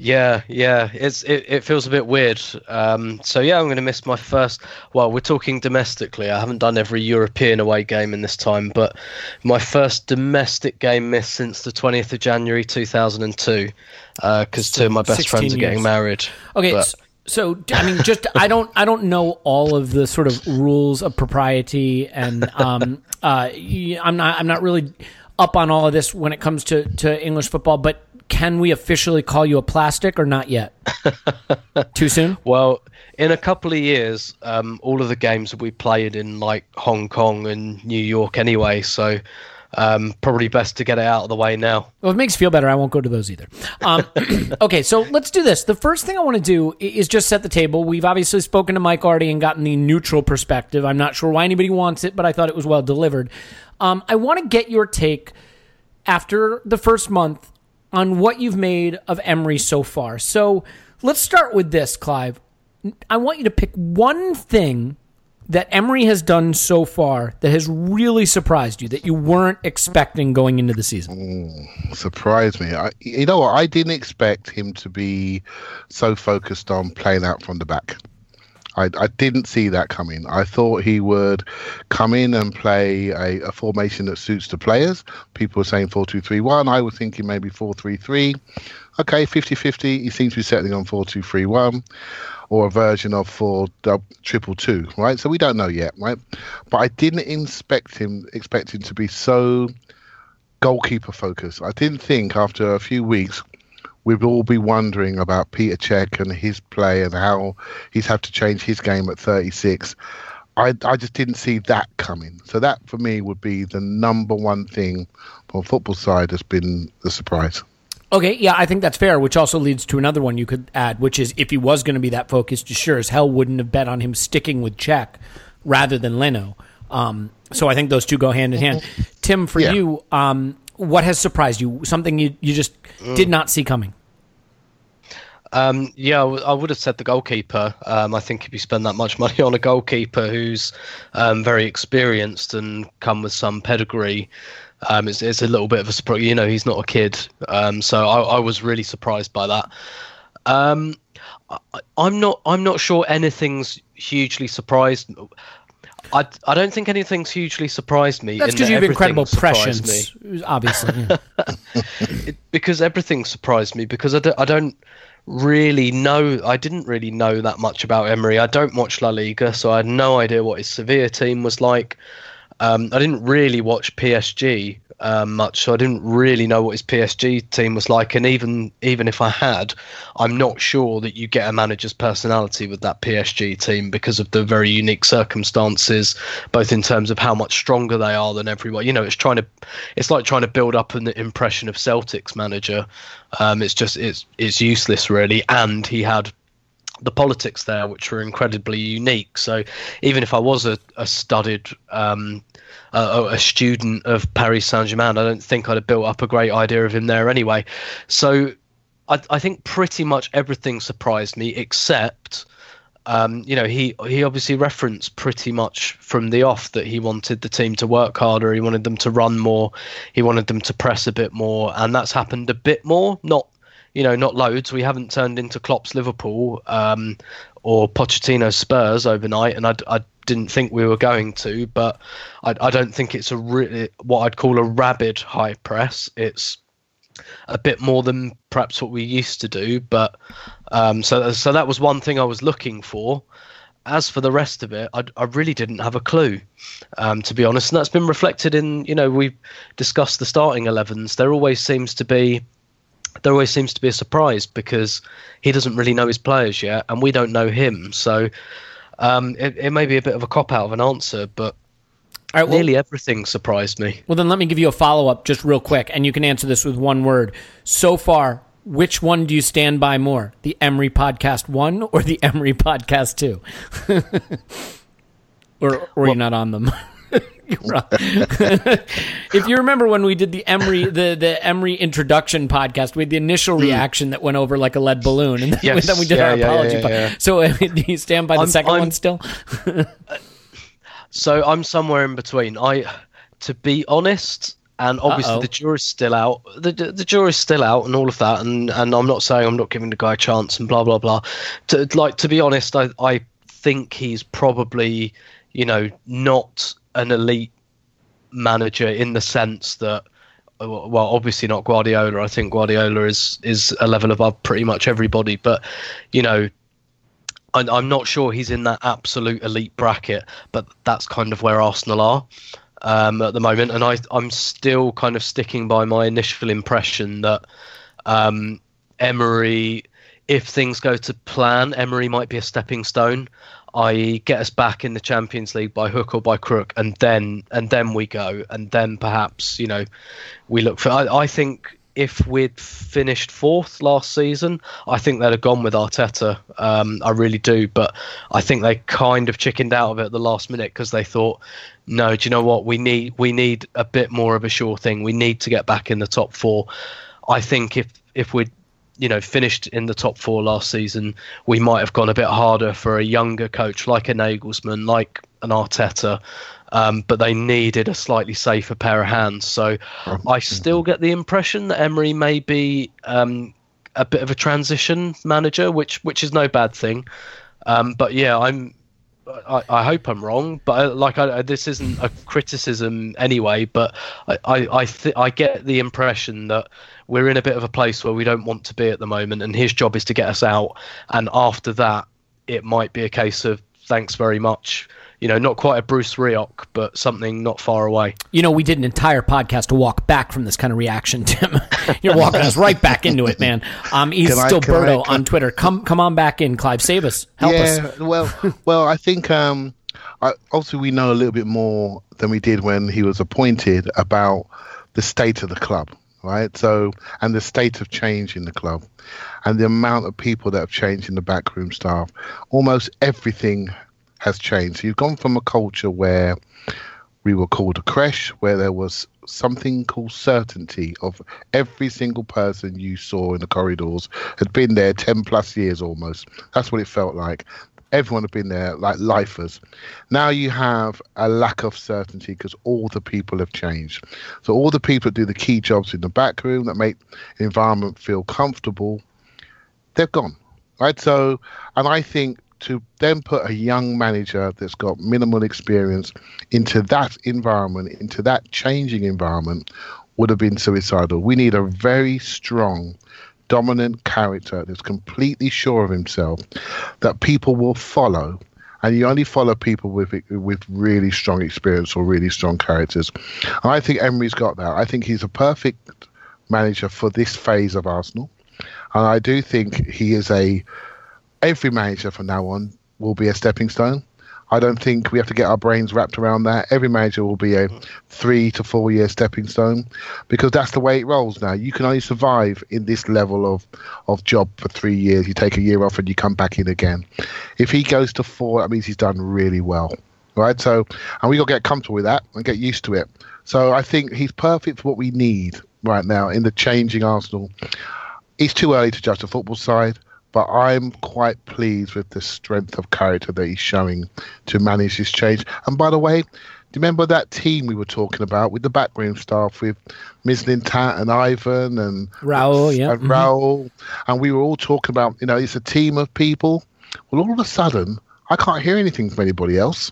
yeah, yeah, it's it, it feels a bit weird. Um, so yeah, I'm going to miss my first. Well, we're talking domestically. I haven't done every European away game in this time, but my first domestic game missed since the 20th of January 2002, because uh, two of my best friends are getting married. Okay, but, So I mean, just I don't I don't know all of the sort of rules of propriety, and um, uh, I'm not I'm not really up on all of this when it comes to to English football. But can we officially call you a plastic or not yet? Too soon? Well, in a couple of years, um, all of the games will be played in like Hong Kong and New York anyway. So um, probably best to get it out of the way now. Well, if it makes feel better, I won't go to those either. Um, okay, so let's do this. The first thing I want to do is just set the table. We've obviously spoken to Mike already and gotten the neutral perspective. I'm not sure why anybody wants it, but I thought it was well delivered. Um, I want to get your take after the first month on what you've made of Emery so far. So let's start with this, Clive. I want you to pick one thing that Emery has done so far that has really surprised you that you weren't expecting going into the season? surprised me. I, you know what? I didn't expect him to be so focused on playing out from the back. I, I didn't see that coming. I thought he would come in and play a, a formation that suits the players. People were saying 4 2 3 1. I was thinking maybe 4 3 3. Okay, 50 50. He seems to be settling on 4 2 3 1 or a version of four triple two, right? So we don't know yet, right? But I didn't expect him expect him to be so goalkeeper focused. I didn't think after a few weeks we'd all be wondering about Peter Cech and his play and how he's had to change his game at 36. I, I just didn't see that coming. So that for me would be the number one thing a football side has been the surprise. Okay, yeah, I think that's fair, which also leads to another one you could add, which is if he was going to be that focused, you sure as hell wouldn't have bet on him sticking with Cech rather than Leno. Um, so I think those two go hand in hand. Tim, for Yeah. you, um, what has surprised you? Something you, you just did not see coming? Um, yeah, I would have said the goalkeeper. Um, I think if you spend that much money on a goalkeeper who's um, very experienced and come with some pedigree, um, it's, it's a little bit of a surprise. You know, he's not a kid, um, so I, I was really surprised by that. Um, I, I'm not. I'm not sure anything's hugely surprised. I, I don't think anything's hugely surprised me. That's because that you have everything incredible prescience, obviously. yeah. it, because everything surprised me because I don't, I don't really know I didn't really know that much about Emery. I don't watch La Liga, so I had no idea what his Sevilla team was like. Um, I didn't really watch PSG um, much, so I didn't really know what his PSG team was like. And even even if I had, I'm not sure that you get a manager's personality with that PSG team because of the very unique circumstances, both in terms of how much stronger they are than everyone. You know, it's trying to, it's like trying to build up an impression of Celtic's manager. Um, it's just it's it's useless really, and he had the politics there, which were incredibly unique. So even if I was a, a studied um, a, a student of Paris Saint Germain, I don't think I'd have built up a great idea of him there anyway. So I, I think pretty much everything surprised me except. Um, you know, he he obviously referenced pretty much from the off that he wanted the team to work harder. He wanted them to run more. He wanted them to press a bit more, and that's happened a bit more. Not you know, not loads. We haven't turned into Klopp's Liverpool um, or Pochettino's Spurs overnight, and I, I didn't think we were going to. But I, I don't think it's a really what I'd call a rabid high press. It's a bit more than perhaps what we used to do. But um, so so that was one thing I was looking for. As for the rest of it, I, I really didn't have a clue, um, to be honest, and that's been reflected in you know we've discussed the starting 11s. There always seems to be there always seems to be a surprise because he doesn't really know his players yet, and we don't know him. So um, it, it may be a bit of a cop out of an answer, but All right, well, nearly everything surprised me. well, then let me give you a follow up just real quick, and you can answer this with one word. So far, which one do you stand by more? The Emery Podcast 1 or the Emery Podcast 2? or or you're not on them? If you remember when we did the Emery the, the Emery introduction podcast, we had the initial reaction that went over like a lead balloon, and then, Yes. then we did Yeah, our yeah, apology. yeah. So uh, do you stand by the I'm- 2nd I'm- one still? So I'm somewhere in between. I, to be honest, and obviously Uh-oh. the jury's still out. The the jury's still out, and all of that. And and I'm not saying I'm not giving the guy a chance and blah blah blah. To like to be honest, I I think he's probably you know not an elite manager in the sense that. Well, obviously not Guardiola. I think Guardiola is is a level above pretty much everybody. But you know, I- I'm not sure he's in that absolute elite bracket, but that's kind of where Arsenal are um, at the moment. And I, I'm still kind of sticking by my initial impression that um, Emery, if things go to plan, Emery might be a stepping stone. I get us back in the Champions League by hook or by crook, and then and then we go, and then perhaps you know we look for. I, I think if we'd finished fourth last season, I think they'd have gone with Arteta. Um, I really do, but I think they kind of chickened out of it at the last minute because they thought, no, do you know what? We need we need a bit more of a sure thing. We need to get back in the top four. I think if if we'd you know finished in the top four last season, we might have gone a bit harder for a younger coach like a Nagelsmann, like an Arteta. Um, but they needed a slightly safer pair of hands. So I still get the impression that Emery may be um, a bit of a transition manager, which which is no bad thing. Um, but yeah, I'm. I, I hope I'm wrong, but uh, like I, this isn't a criticism anyway. But I I I, th- I get the impression that we're in a bit of a place where we don't want to be at the moment, and his job is to get us out. And after that, it might be a case of thanks very much. You know, not quite a Bruce Rioch, but something not far away. You know, we did an entire podcast to walk back from this kind of reaction, Tim. You're walking us right back into it, man. Um, he's Can still can I- Berto can- on Twitter. Come, come on back in, Clive. Save us. Help us. yeah, well, well, I think um, I, obviously we know a little bit more than we did when he was appointed about the state of the club, right? So, and the state of change in the club, and the amount of people that have changed in the backroom staff. Almost everything has changed. So you've gone from a culture where we were called a creche, where there was something called certainty of every single person you saw in the corridors had been there 10 plus years almost. That's what it felt like. Everyone had been there like lifers. Now you have a lack of certainty because all the people have changed. So all the people that do the key jobs in the back room that make the environment feel comfortable, they've gone. Right. So, and I think to then put a young manager that's got minimal experience into that environment, into that changing environment, would have been suicidal. We need a very strong, dominant character that's completely sure of himself, that people will follow. And you only follow people with with really strong experience or really strong characters. And I think Emery's got that. I think he's a perfect manager for this phase of Arsenal. And I do think he is a every manager from now on will be a stepping stone. I don't think we have to get our brains wrapped around that. Every manager will be a three to four year stepping stone because that's the way it rolls now. You can only survive in this level of, of job for three years. You take a year off and you come back in again. If he goes to four, that means he's done really well. Right? So, and we got to get comfortable with that and get used to it. So I think he's perfect for what we need right now in the changing Arsenal. It's too early to judge the football side but I'm quite pleased with the strength of character that he's showing to manage this change. And by the way, do you remember that team we were talking about with the backroom staff with Ms. Tat and Ivan and Raul, yeah. and mhm. Raul, and we were all talking about, you know, it's a team of people. Well, all of a sudden, I can't hear anything from anybody else.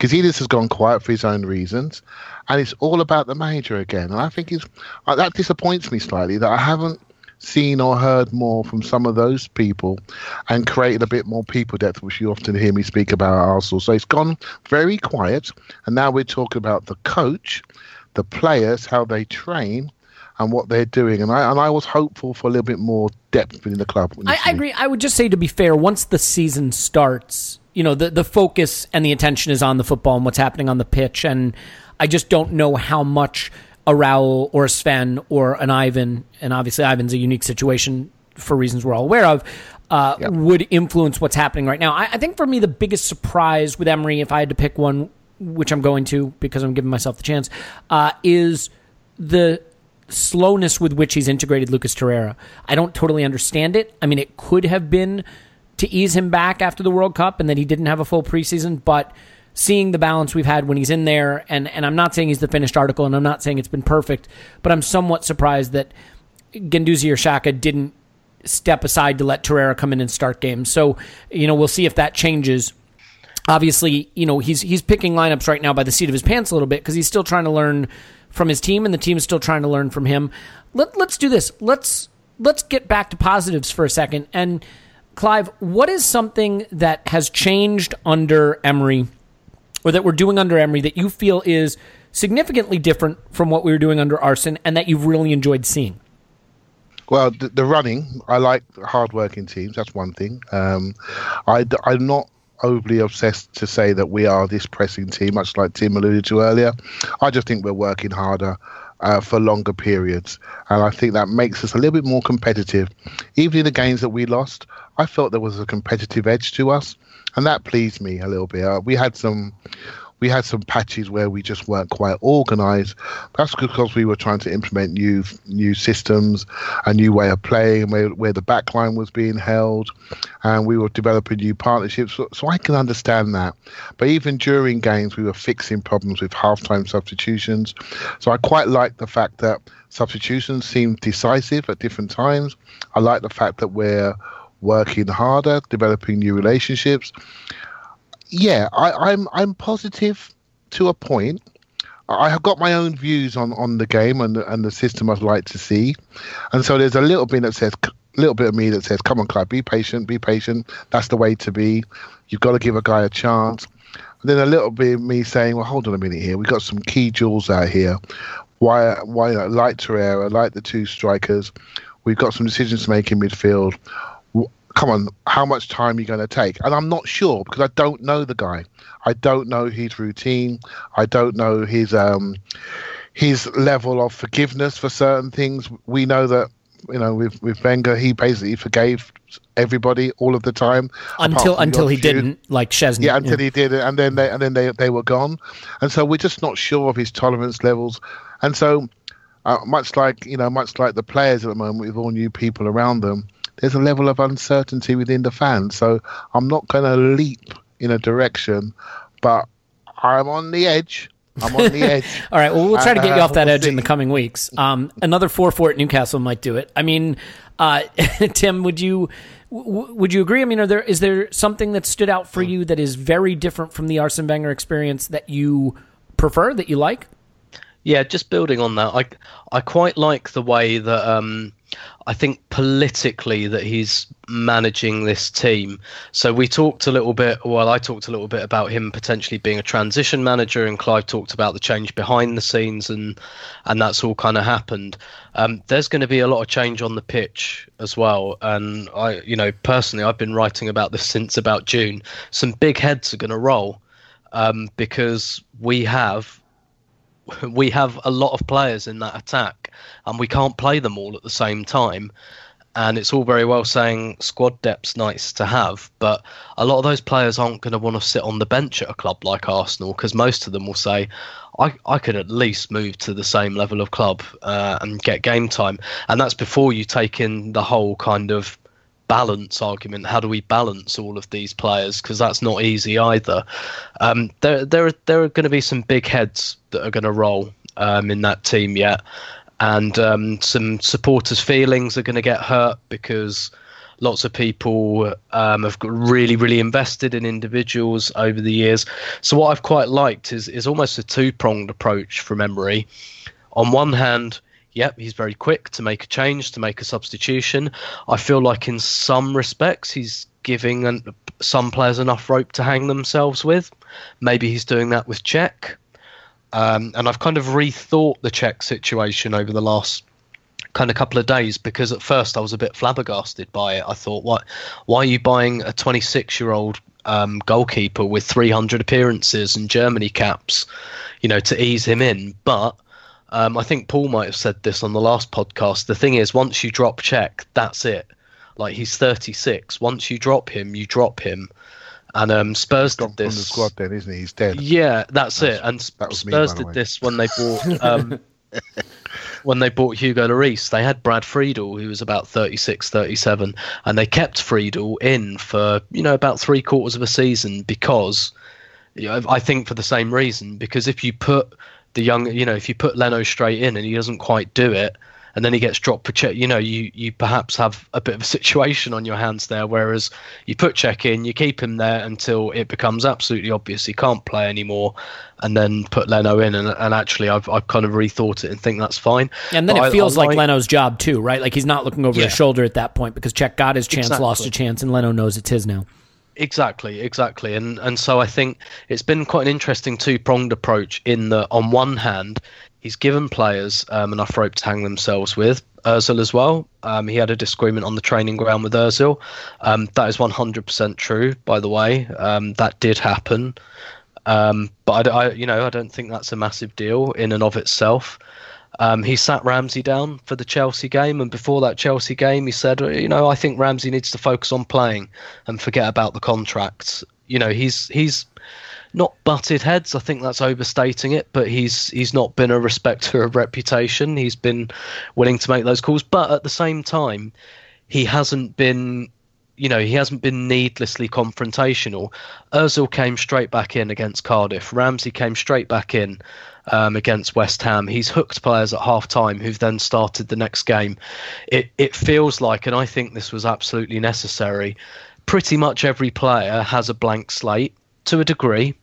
Gazidis has gone quiet for his own reasons, and it's all about the manager again. And I think it's, uh, that disappoints me slightly that I haven't seen or heard more from some of those people and created a bit more people depth, which you often hear me speak about at Arsenal. So it's gone very quiet, and now we're talking about the coach, the players, how they train, and what they're doing. And I and I was hopeful for a little bit more depth within the club. I, I agree. I would just say, to be fair, once the season starts, you know, the, the focus and the attention is on the football and what's happening on the pitch. And I just don't know how much a Raul or a Sven or an Ivan, and obviously Ivan's a unique situation for reasons we're all aware of, uh, would influence what's happening right now. I, I think for me, the biggest surprise with Emery, if I had to pick one, which I'm going to because I'm giving myself the chance, uh, is the slowness with which he's integrated Lucas Torreira. I don't totally understand it. I mean, it could have been to ease him back after the World Cup and that he didn't have a full preseason, but seeing the balance we've had when he's in there, and, and I'm not saying he's the finished article, and I'm not saying it's been perfect, but I'm somewhat surprised that Guendouzi or Xhaka didn't step aside to let Torreira come in and start games. So, you know, we'll see if that changes obviously, you know, he's he's picking lineups right now by the seat of his pants a little bit because he's still trying to learn from his team, and the team is still trying to learn from him. Let, let's do this. Let's let's get back to positives for a second. And Clive, what is something that has changed under Emery, or that we're doing under Emery, that you feel is significantly different from what we were doing under Arsene, and that you've really enjoyed seeing? Well, the, the running, I like hard-working teams. That's one thing. Um, I, I'm not overly obsessed to say that we are this pressing team, much like Tim alluded to earlier. I just think we're working harder uh, for longer periods, and I think that makes us a little bit more competitive. Even in the games that we lost, I felt there was a competitive edge to us, and that pleased me a little bit. Uh, we had some we had some patches where we just weren't quite organized. That's because we were trying to implement new new systems, a new way of playing, where, where the backline was being held, and we were developing new partnerships. So, so I can understand that. But even during games, we were fixing problems with halftime substitutions. So I quite like the fact that substitutions seem decisive at different times. I like the fact that we're working harder, developing new relationships yeah, I, I'm I'm positive to a point. I have got my own views on, on the game and the, and the system I'd like to see, and so there's a little bit that says little bit of me that says, "Come on, Clive, be patient, be patient. That's the way to be. You've got to give a guy a chance." And then a little bit of me saying, "Well, hold on a minute here. We've got some key jewels out here. Why why like Torreira, like the two strikers? We've got some decisions to make in midfield come on, how much time are you going to take? And I'm not sure because I don't know the guy. I don't know his routine. I don't know his um, his level of forgiveness for certain things. We know that you know with with Wenger, he basically forgave everybody all of the time until until he few. didn't, like Szczesny. Yeah, until yeah. he did and then they and then they they were gone, and so we're just not sure of his tolerance levels, and so. Uh, much like you know, much like the players at the moment, with all new people around them, there's a level of uncertainty within the fans. So I'm not going to leap in a direction, but I'm on the edge. I'm on the edge. All right. Well, we'll try to get you off that we'll edge see. in the coming weeks. Um, another four four at Newcastle might do it. I mean, uh, Tim, would you w- would you agree? I mean, are there is there something that stood out for you that is very different from the Arsene Wenger experience that you prefer that you like? Yeah, just building on that, I I quite like the way that um, I think politically that he's managing this team. So we talked a little bit. Well, I talked a little bit about him potentially being a transition manager, and Clive talked about the change behind the scenes, and and that's all kind of happened. Um, there's going to be a lot of change on the pitch as well, and I, you know, personally, I've been writing about this since about June. Some big heads are going to roll um, because we have we have a lot of players in that attack, and we can't play them all at the same time. And it's all very well saying squad depth's nice to have, but a lot of those players aren't going to want to sit on the bench at a club like Arsenal because most of them will say, I, I could at least move to the same level of club uh, and get game time. And that's before you take in the whole kind of balance argument. How do we balance all of these players? Because that's not easy either. Um, there, there, are, there are going to be some big heads that are going to roll um, in that team yet, and um, some supporters' feelings are going to get hurt because lots of people um, have really, really invested in individuals over the years. So what I've quite liked is is almost a two pronged approach from Emery. On one hand, yep, he's very quick to make a change, to make a substitution. I feel like in some respects he's giving an, some players enough rope to hang themselves with. Maybe he's doing that with Cech. Um, and I've kind of rethought the Cech situation over the last kind of couple of days because at first I was a bit flabbergasted by it. I thought, what? Why are you buying a 26 year old um, goalkeeper with 300 appearances and Germany caps, you know, to ease him in? But um, I think Paul might have said this on the last podcast. The thing is, once you drop Cech, that's it. Like he's 36. Once you drop him, you drop him. And um, Spurs did this. From the squad, then isn't he? He's dead. Yeah, that's, that's it. And that Spurs me, did this when they bought um, when they bought Hugo Lloris. They had Brad Friedel, who was about 36, 37, and they kept Friedel in for you know about three quarters of a season because you know, I think for the same reason. Because if you put the young, you know, if you put Leno straight in and he doesn't quite do it, and then he gets dropped for Cech, you know, you you perhaps have a bit of a situation on your hands there. Whereas you put Cech in, you keep him there until it becomes absolutely obvious he can't play anymore, and then put Leno in. And, and actually, I've I've kind of rethought it and think that's fine. And then But it feels I like, Leno's job too, right? Like he's not looking over Yeah. his shoulder at that point because Cech got his chance, lost a chance, and Leno knows it's his now. Exactly, exactly, and and so I think it's been quite an interesting two pronged approach. In that, on one hand, he's given players um, enough rope to hang themselves with. Özil as well. Um, he had a disagreement on the training ground with Özil. Um, that is 100% true, by the way. Um, that did happen, um, but I, I, you know, I don't think that's a massive deal in and of itself. Um, he sat Ramsey down for the Chelsea game, and before that Chelsea game, he said, "You know, I think Ramsey needs to focus on playing and forget about the contracts." You know, he's he's not butted heads. I think that's overstating it, but he's he's not been a respecter of reputation. He's been willing to make those calls, but at the same time, he hasn't been. You know, he hasn't been needlessly confrontational. Özil came straight back in against Cardiff. Ramsey came straight back in um, against West Ham. He's hooked players at half time who've then started the next game. It it feels like, and I think this was absolutely necessary. Pretty much every player has a blank slate to a degree,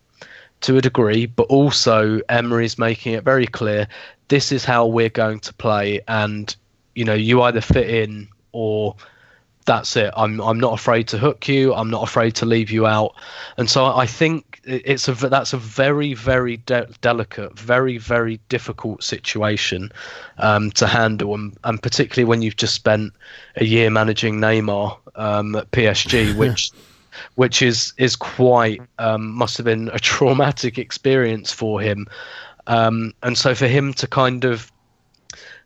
to a degree, but also Emery's making it very clear this is how we're going to play, and you know you either fit in or that's it. I'm I'm not afraid to hook you. I'm not afraid to leave you out. And so I think it's a that's a very very de- delicate, very very difficult situation um, to handle, and, and particularly when you've just spent a year managing Neymar um, at PSG, which which is is quite um, must have been a traumatic experience for him. Um, and so for him to kind of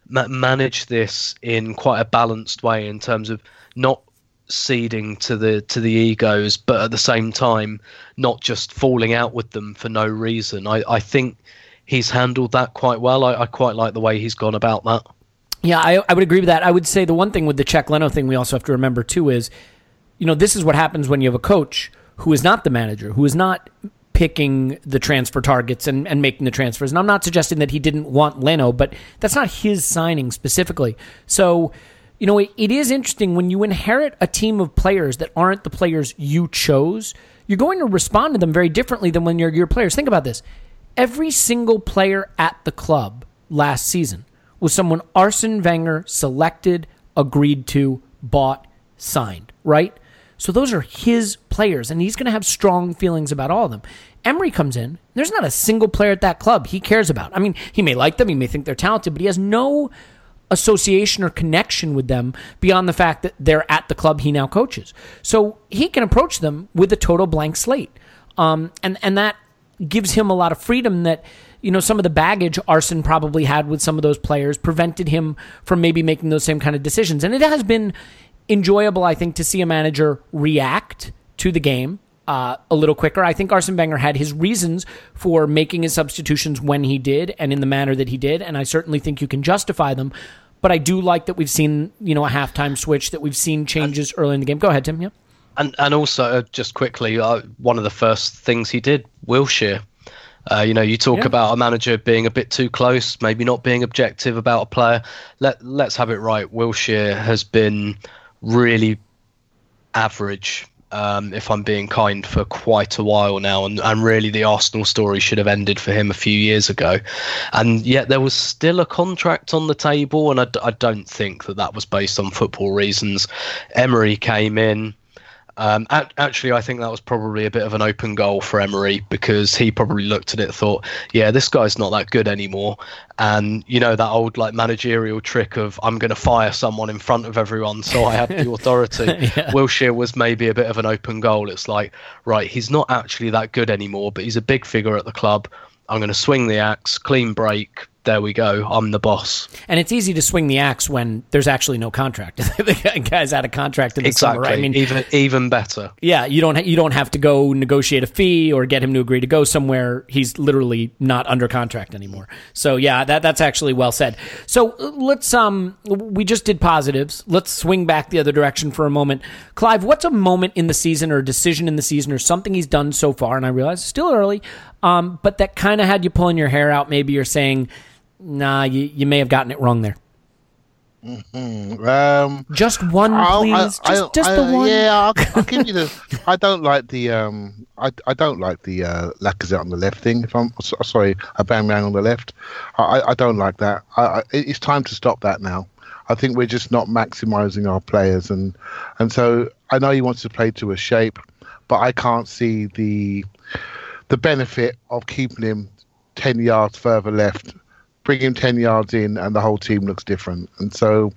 ma- manage this in quite a balanced way in terms of not ceding to the to the egos, but at the same time not just falling out with them for no reason. I, I think he's handled that quite well. I, I quite like the way he's gone about that. Yeah, I, I would agree with that. I would say the one thing with the Cech Leno thing we also have to remember too is, you know, this is what happens when you have a coach who is not the manager, who is not picking the transfer targets and, and making the transfers. And I'm not suggesting that he didn't want Leno, but that's not his signing specifically. So, you know, it, it is interesting when you inherit a team of players that aren't the players you chose, you're going to respond to them very differently than when you're your players. Think about this. Every single player at the club last season was someone Arsene Wenger selected, agreed to, bought, signed, right? So those are his players, and he's going to have strong feelings about all of them. Emery comes in. There's not a single player at that club he cares about. I mean, he may like them, he may think they're talented, but he has no association or connection with them beyond the fact that they're at the club he now coaches. So he can approach them with a total blank slate. Um, and, and that gives him a lot of freedom that, you know, some of the baggage Arsene probably had with some of those players prevented him from maybe making those same kind of decisions. And it has been enjoyable, I think, to see a manager react to the game uh, a little quicker. I think Arsene Wenger had his reasons for making his substitutions when he did and in the manner that he did, and I certainly think you can justify them. But I do like that we've seen, you know, a halftime switch, that we've seen changes early in the game. Go ahead, Tim. Yeah. And and also uh, just quickly, uh, one of the first things he did, Wilshere. Uh, you know, you talk Yeah. about a manager being a bit too close, maybe not being objective about a player. Let let's have it right. Wilshere has been really average, um, if I'm being kind, for quite a while now, and, and really the Arsenal story should have ended for him a few years ago, and yet there was still a contract on the table, and I, don't think that that was based on football reasons. Emery came in. Um, ac- actually, I think that was probably a bit of an open goal for Emery because he probably looked at it, thought, "Yeah, this guy's not that good anymore." And you know that old like managerial trick of "I'm going to fire someone in front of everyone, so I have the authority." Wilshere was maybe a bit of an open goal. It's like, right, he's not actually that good anymore, but he's a big figure at the club. I'm going to swing the axe, clean break. There we go. I'm the boss. And it's easy to swing the axe when there's actually no contract. the guy's out of contract in the Exactly. summer. Right? I mean, even even better. yeah, you don't you don't have to go negotiate a fee or get him to agree to go somewhere. He's literally not under contract anymore. So yeah, that that's actually well said. So let's um we just did positives. Let's swing back the other direction for a moment. Clive, what's a moment in the season or a decision in the season or something he's done so far? And I realize it's still early, um, but that kind of had you pulling your hair out. Maybe you're saying, nah, you you may have gotten it wrong there. Mm, um, Just one, I'll- please. I- just I- just I- the one. Yeah, I'll, I'll give you the. I don't like the. Um, I, I don't like the uh, Lacazette on the left thing. If I'm so- sorry, Aubameyang on the left. I, I- don't like that. I, I, it's time to stop that now. I think we're just not maximising our players, and and so I know he wants to play to a shape, but I can't see the the benefit of keeping him ten yards further left, bring him ten yards in, and the whole team looks different. And so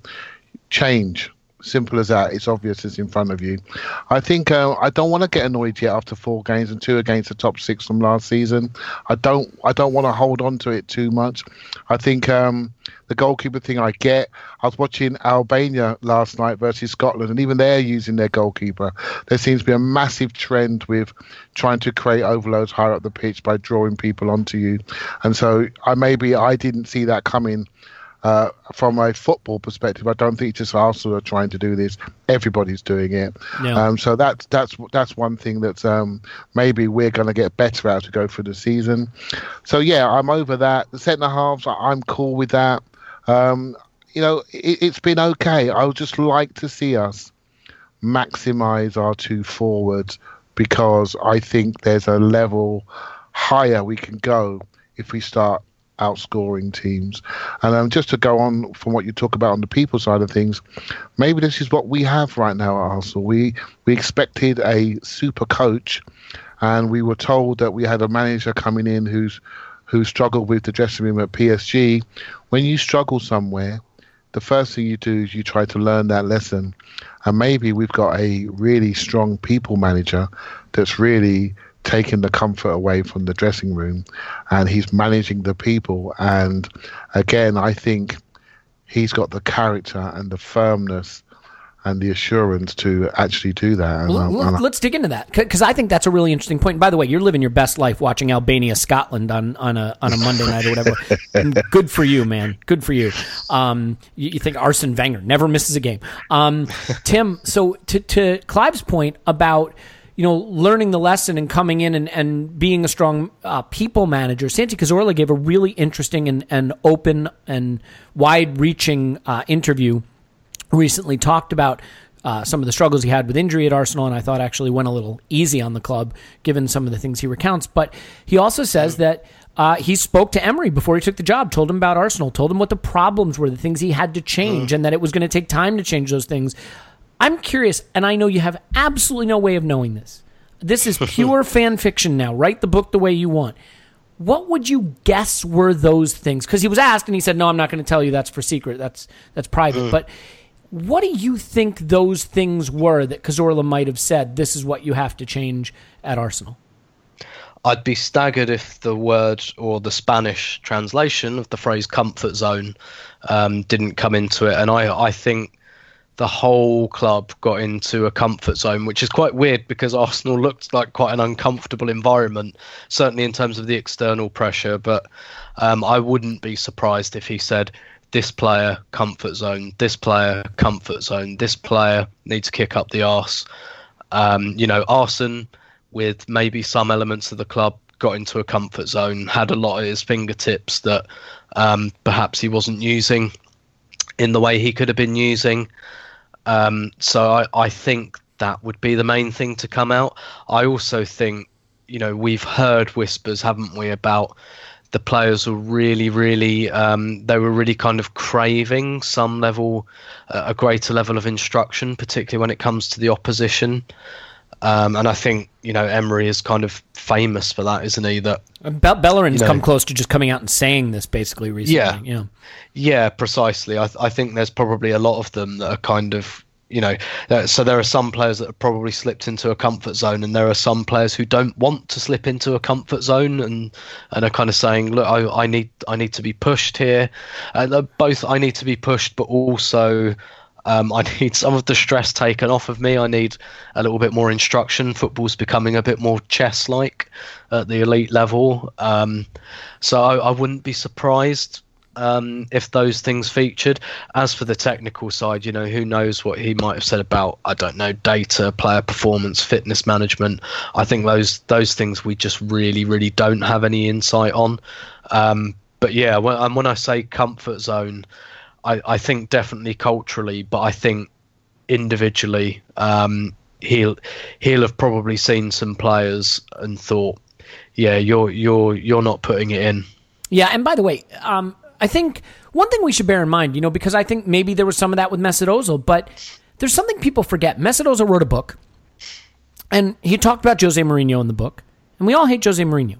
change. Simple as that. It's obvious. It's in front of you. I think uh, I don't want to get annoyed yet after four games and two against the top six from last season. I don't. I don't want to hold on to it too much. I think um, the goalkeeper thing I get. I was watching Albania last night versus Scotland, and even they're using their goalkeeper. There seems to be a massive trend with trying to create overloads higher up the pitch by drawing people onto you, and so I maybe I didn't see that coming uh, from a football perspective, I don't think just Arsenal are trying to do this. Everybody's doing it. Yeah. Um, so that's that's that's one thing that um, maybe we're going to get better at to go through the season. So yeah, I'm over that. The centre halves, I'm cool with that. Um, you know, it, it's been okay. I would just like to see us maximize our two forwards because I think there's a level higher we can go if we start outscoring teams. And um, just to go on from what you talk about on the people side of things, maybe this is what we have right now at Arsenal. We we expected a super coach, and we were told that we had a manager coming in who's who struggled with the dressing room at PSG. When you struggle somewhere, the first thing you do is you try to learn that lesson. And maybe we've got a really strong people manager that's really taken the comfort away from the dressing room and he's managing the people. And again, I think he's got the character and the firmness and the assurance to actually do that. And, um, and let's dig into that because I think that's a really interesting point. By the way, you're living your best life watching Albania Scotland on, on a on a Monday night or whatever. Good for you, man. Good for you. Um, you, you think Arsene Wenger never misses a game. Um, Tim, so to to Clive's point about you know learning the lesson and coming in and, and being a strong uh, people manager, Santi Cazorla gave a really interesting and, and open and wide reaching uh, interview recently talked about uh, some of the struggles he had with injury at Arsenal, and I thought actually went a little easy on the club given some of the things he recounts. But he also says that uh, he spoke to Emery before he took the job, told him about Arsenal, told him what the problems were, the things he had to change, and that it was going to take time to change those things. I'm curious, and I know you have absolutely no way of knowing this. This is pure fan fiction now. Write the book the way you want. What would you guess were those things? Because he was asked, and he said, "No, I'm not going to tell you. That's for secret. That's that's private." But what do you think those things were that Cazorla might have said? This is what you have to change at Arsenal. I'd be staggered if the word or the Spanish translation of the phrase comfort zone um, didn't come into it. And I, I think the whole club got into a comfort zone, which is quite weird because Arsenal looked like quite an uncomfortable environment, certainly in terms of the external pressure. But um, I wouldn't be surprised if he said, this player, comfort zone, this player, comfort zone, this player needs to kick up the arse. Um, you know, Arsene, with maybe some elements of the club, got into a comfort zone, had a lot at his fingertips that um, perhaps he wasn't using in the way he could have been using. Um, so I, I think that would be the main thing to come out. I also think, you know, we've heard whispers, haven't we, about the players were really, really, um, they were really kind of craving some level, uh, a greater level of instruction, particularly when it comes to the opposition. Um, and I think you know Emery is kind of famous for that, isn't he? That Be- Bellerin's You know- come close to just coming out and saying this basically recently. Yeah. yeah. Yeah, precisely. I, I think there's probably a lot of them that are kind of, you know, uh, so there are some players that have probably slipped into a comfort zone, and there are some players who don't want to slip into a comfort zone, and and are kind of saying, look, I, I need I need to be pushed here, and uh, both I need to be pushed, but also. Um, I need some of the stress taken off of me. I need a little bit more instruction. Football's becoming a bit more chess-like at the elite level. Um, so I, I wouldn't be surprised um, if those things featured. As for the technical side, you know, who knows what he might have said about I don't know data, player performance, fitness management. I think those those things we just really really don't have any insight on. Um, but yeah, when, and when I say comfort zone, I, I think definitely culturally, but I think individually, um, he'll he'll have probably seen some players and thought, yeah, you're you're you're not putting it in. Yeah, and by the way, um, I think one thing we should bear in mind, you know, because I think maybe there was some of that with Mesut Ozil, but there's something people forget. Mesut Ozil wrote a book, and he talked about Jose Mourinho in the book, and we all hate Jose Mourinho,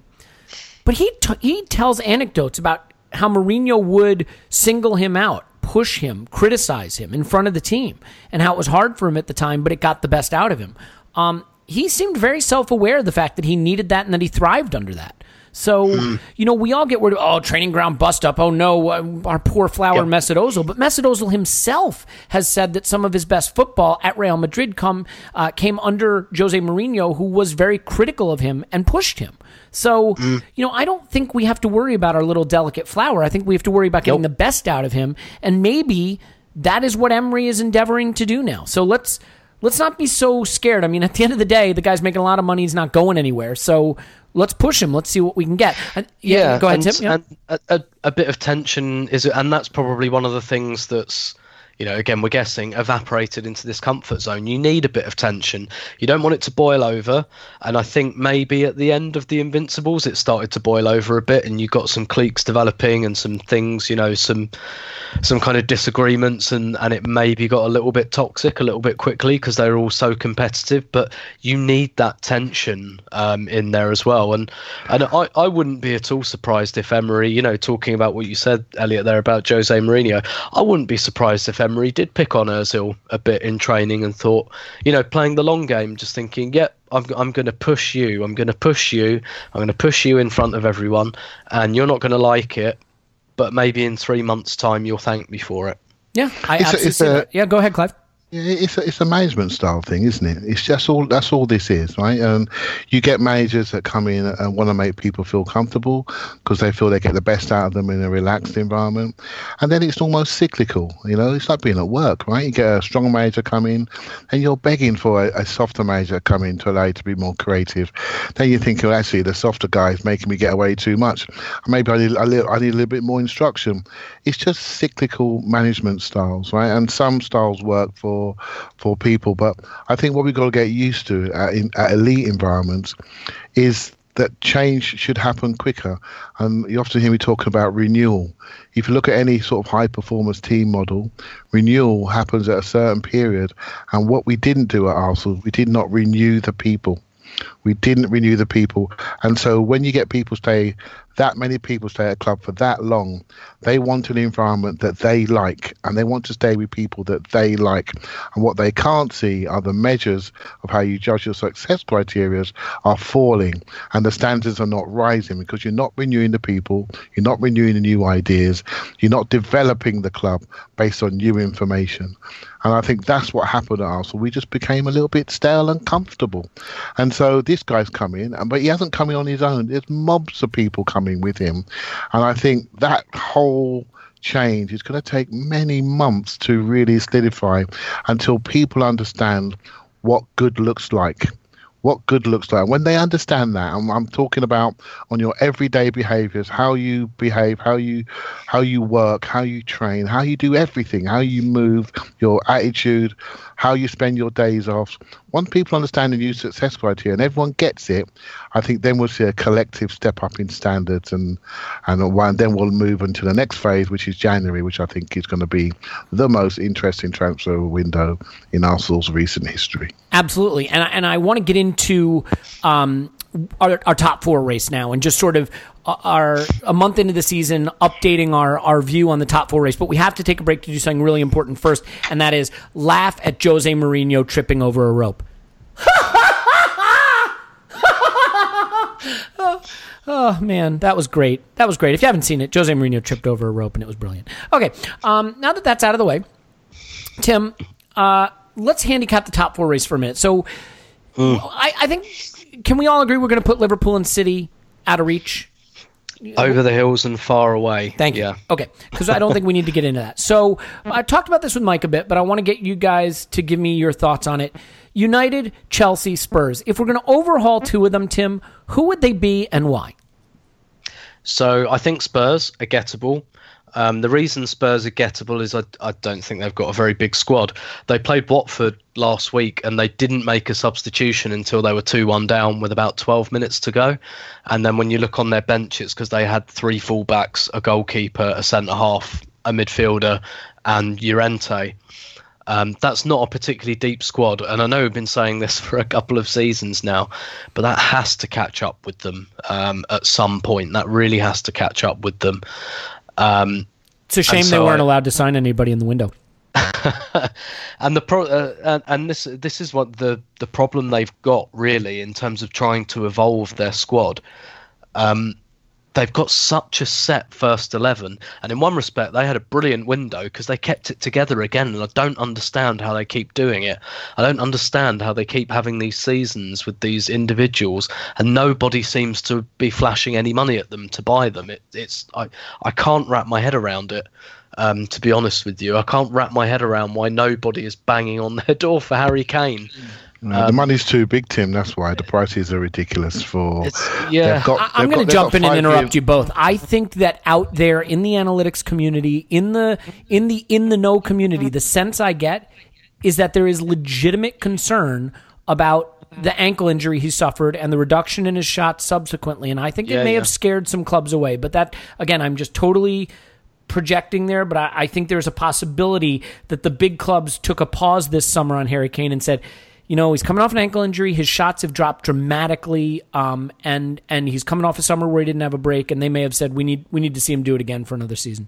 but he t- he tells anecdotes about how Mourinho would single him out, push him, criticize him in front of the team, and how it was hard for him at the time, but it got the best out of him. Um, he seemed very self aware of the fact that he needed that and that he thrived under that. So, you know, we all get worried, oh, training ground bust up. Oh, no, uh, our poor flower Yep. Mesut Ozil. But Mesut Ozil himself has said that some of his best football at Real Madrid come uh, came under Jose Mourinho, who was very critical of him and pushed him. So, mm. you know, I don't think we have to worry about our little delicate flower. I think we have to worry about getting the best out of him. And maybe that is what Emery is endeavoring to do now. So let's let's not be so scared. I mean, at the end of the day, the guy's making a lot of money. He's not going anywhere. So let's push him. Let's see what we can get. And- yeah, go ahead, and, Tim. Yeah. And a, a, a bit of tension is, and that's probably one of the things that's, you know, again we're guessing, evaporated into this comfort zone. You need a bit of tension. You don't want it to boil over. And I think maybe at the end of the Invincibles, it started to boil over a bit, and you got some cliques developing and some things, you know, some some kind of disagreements, and and it maybe got a little bit toxic a little bit quickly because they were all so competitive. But you need that tension um, in there as well. And and I, I wouldn't be at all surprised if Emery, you know, talking about what you said, Elliot, there about Jose Mourinho, I wouldn't be surprised if Emery did pick on Özil a bit in training and thought, you know, playing the long game, just thinking, yep. I'm, I'm going to push you. I'm going to push you. I'm going to push you in front of everyone, and you're not going to like it. But maybe in three months' time, you'll thank me for it. Yeah, I It's absolutely it's see a- Yeah, go ahead, Clive. Yeah, It's a, it's a management style thing, isn't it? It's just all that's all this is, right? And you get managers that come in and want to make people feel comfortable because they feel they get the best out of them in a relaxed environment, and then it's almost cyclical. You know, it's like being at work, right? You get a strong manager come in, and you're begging for a, a softer manager come in to allow you to be more creative. Then you think, well, actually, the softer guy is making me get away too much. Maybe I need a little, I need a little bit more instruction. It's just cyclical management styles, right? And some styles work for for people, but I think what we've got to get used to at, in, at elite environments is that change should happen quicker. And you often hear me talking about renewal. If you look at any sort of high performance team model, renewal happens at a certain period. And what we didn't do at Arsenal, we did not renew the people. We didn't renew the people. And so when you get people stay, that many people stay at a club for that long, they want an environment that they like and they want to stay with people that they like. And what they can't see are the measures of how you judge your success criteria are falling and the standards are not rising because you're not renewing the people, you're not renewing the new ideas, you're not developing the club based on new information. And I think that's what happened at Arsenal. We just became a little bit stale and comfortable. And so this guy's come in, but he hasn't come in on his own. There's mobs of people coming with him. And I think that whole change is going to take many months to really solidify until people understand what good looks like what good looks like. When they understand that, I'm, I'm talking about on your everyday behaviors, how you behave, how you how you work, how you train, how you do everything, how you move, your attitude, how you spend your days off. Once people understand the new success criteria and everyone gets it, I think then we'll see a collective step up in standards and and then we'll move into the next phase, which is January, which I think is going to be the most interesting transfer window in Arsenal's recent history. Absolutely, and I, and I want to get into um, our, our top four race now, and just sort of our a month into the season, updating our our view on the top four race. But we have to take a break to do something really important first, and that is laugh at Jose Mourinho tripping over a rope. Oh man, that was great. That was great. If you haven't seen it, Jose Mourinho tripped over a rope and it was brilliant. Okay, um, now that that's out of the way, Tim, uh, let's handicap the top four race for a minute. So, I, I think can we all agree we're going to put Liverpool and City out of reach? Over the hills and far away. Thank you. Yeah. Okay, because I don't think we need to get into that. So I talked about this with Mike a bit, but I want to get you guys to give me your thoughts on it. United, Chelsea, Spurs. If we're going to overhaul two of them, Tim, who would they be and why? So I think Spurs are gettable. Um, the reason Spurs are gettable is I, I don't think they've got a very big squad. They played Watford last week and they didn't make a substitution until they were 2 1 down with about 12 minutes to go. And then when you look on their bench, it's because they had three fullbacks, a goalkeeper, a centre half, a midfielder, and Llorente. Um, that's not a particularly deep squad, and I know we've been saying this for a couple of seasons now, but that has to catch up with them um, at some point. That really has to catch up with them. Um, It's a shame so they weren't I- allowed to sign anybody in the window. and the pro uh, and, and this this is what the the problem they've got really in terms of trying to evolve their squad. Um, they've got such a set first 11 and in one respect they had a brilliant window because they kept it together again and i don't understand how they keep doing it. I don't understand how they keep having these seasons with these individuals and nobody seems to be flashing any money at them to buy them. It, it's I, I can't wrap my head around it um, to be honest with you. I can't wrap my head around why nobody is banging on their door for harry kane No, the um, money's too big, Tim. That's why the prices are ridiculous. For yeah. got- I- I'm going to jump in and interrupt years- you both. I think that out there in the analytics community, in the in the in the know community, the sense I get is that there is legitimate concern about the ankle injury he suffered and the reduction in his shots subsequently, and I think it may yeah. have scared some clubs away. But that again, I'm just totally projecting there, but I, I think there's a possibility that the big clubs took a pause this summer on Harry Kane and said, you know, he's coming off an ankle injury. His shots have dropped dramatically, um, and and he's coming off a summer where he didn't have a break. And they may have said, we need we need to see him do it again for another season.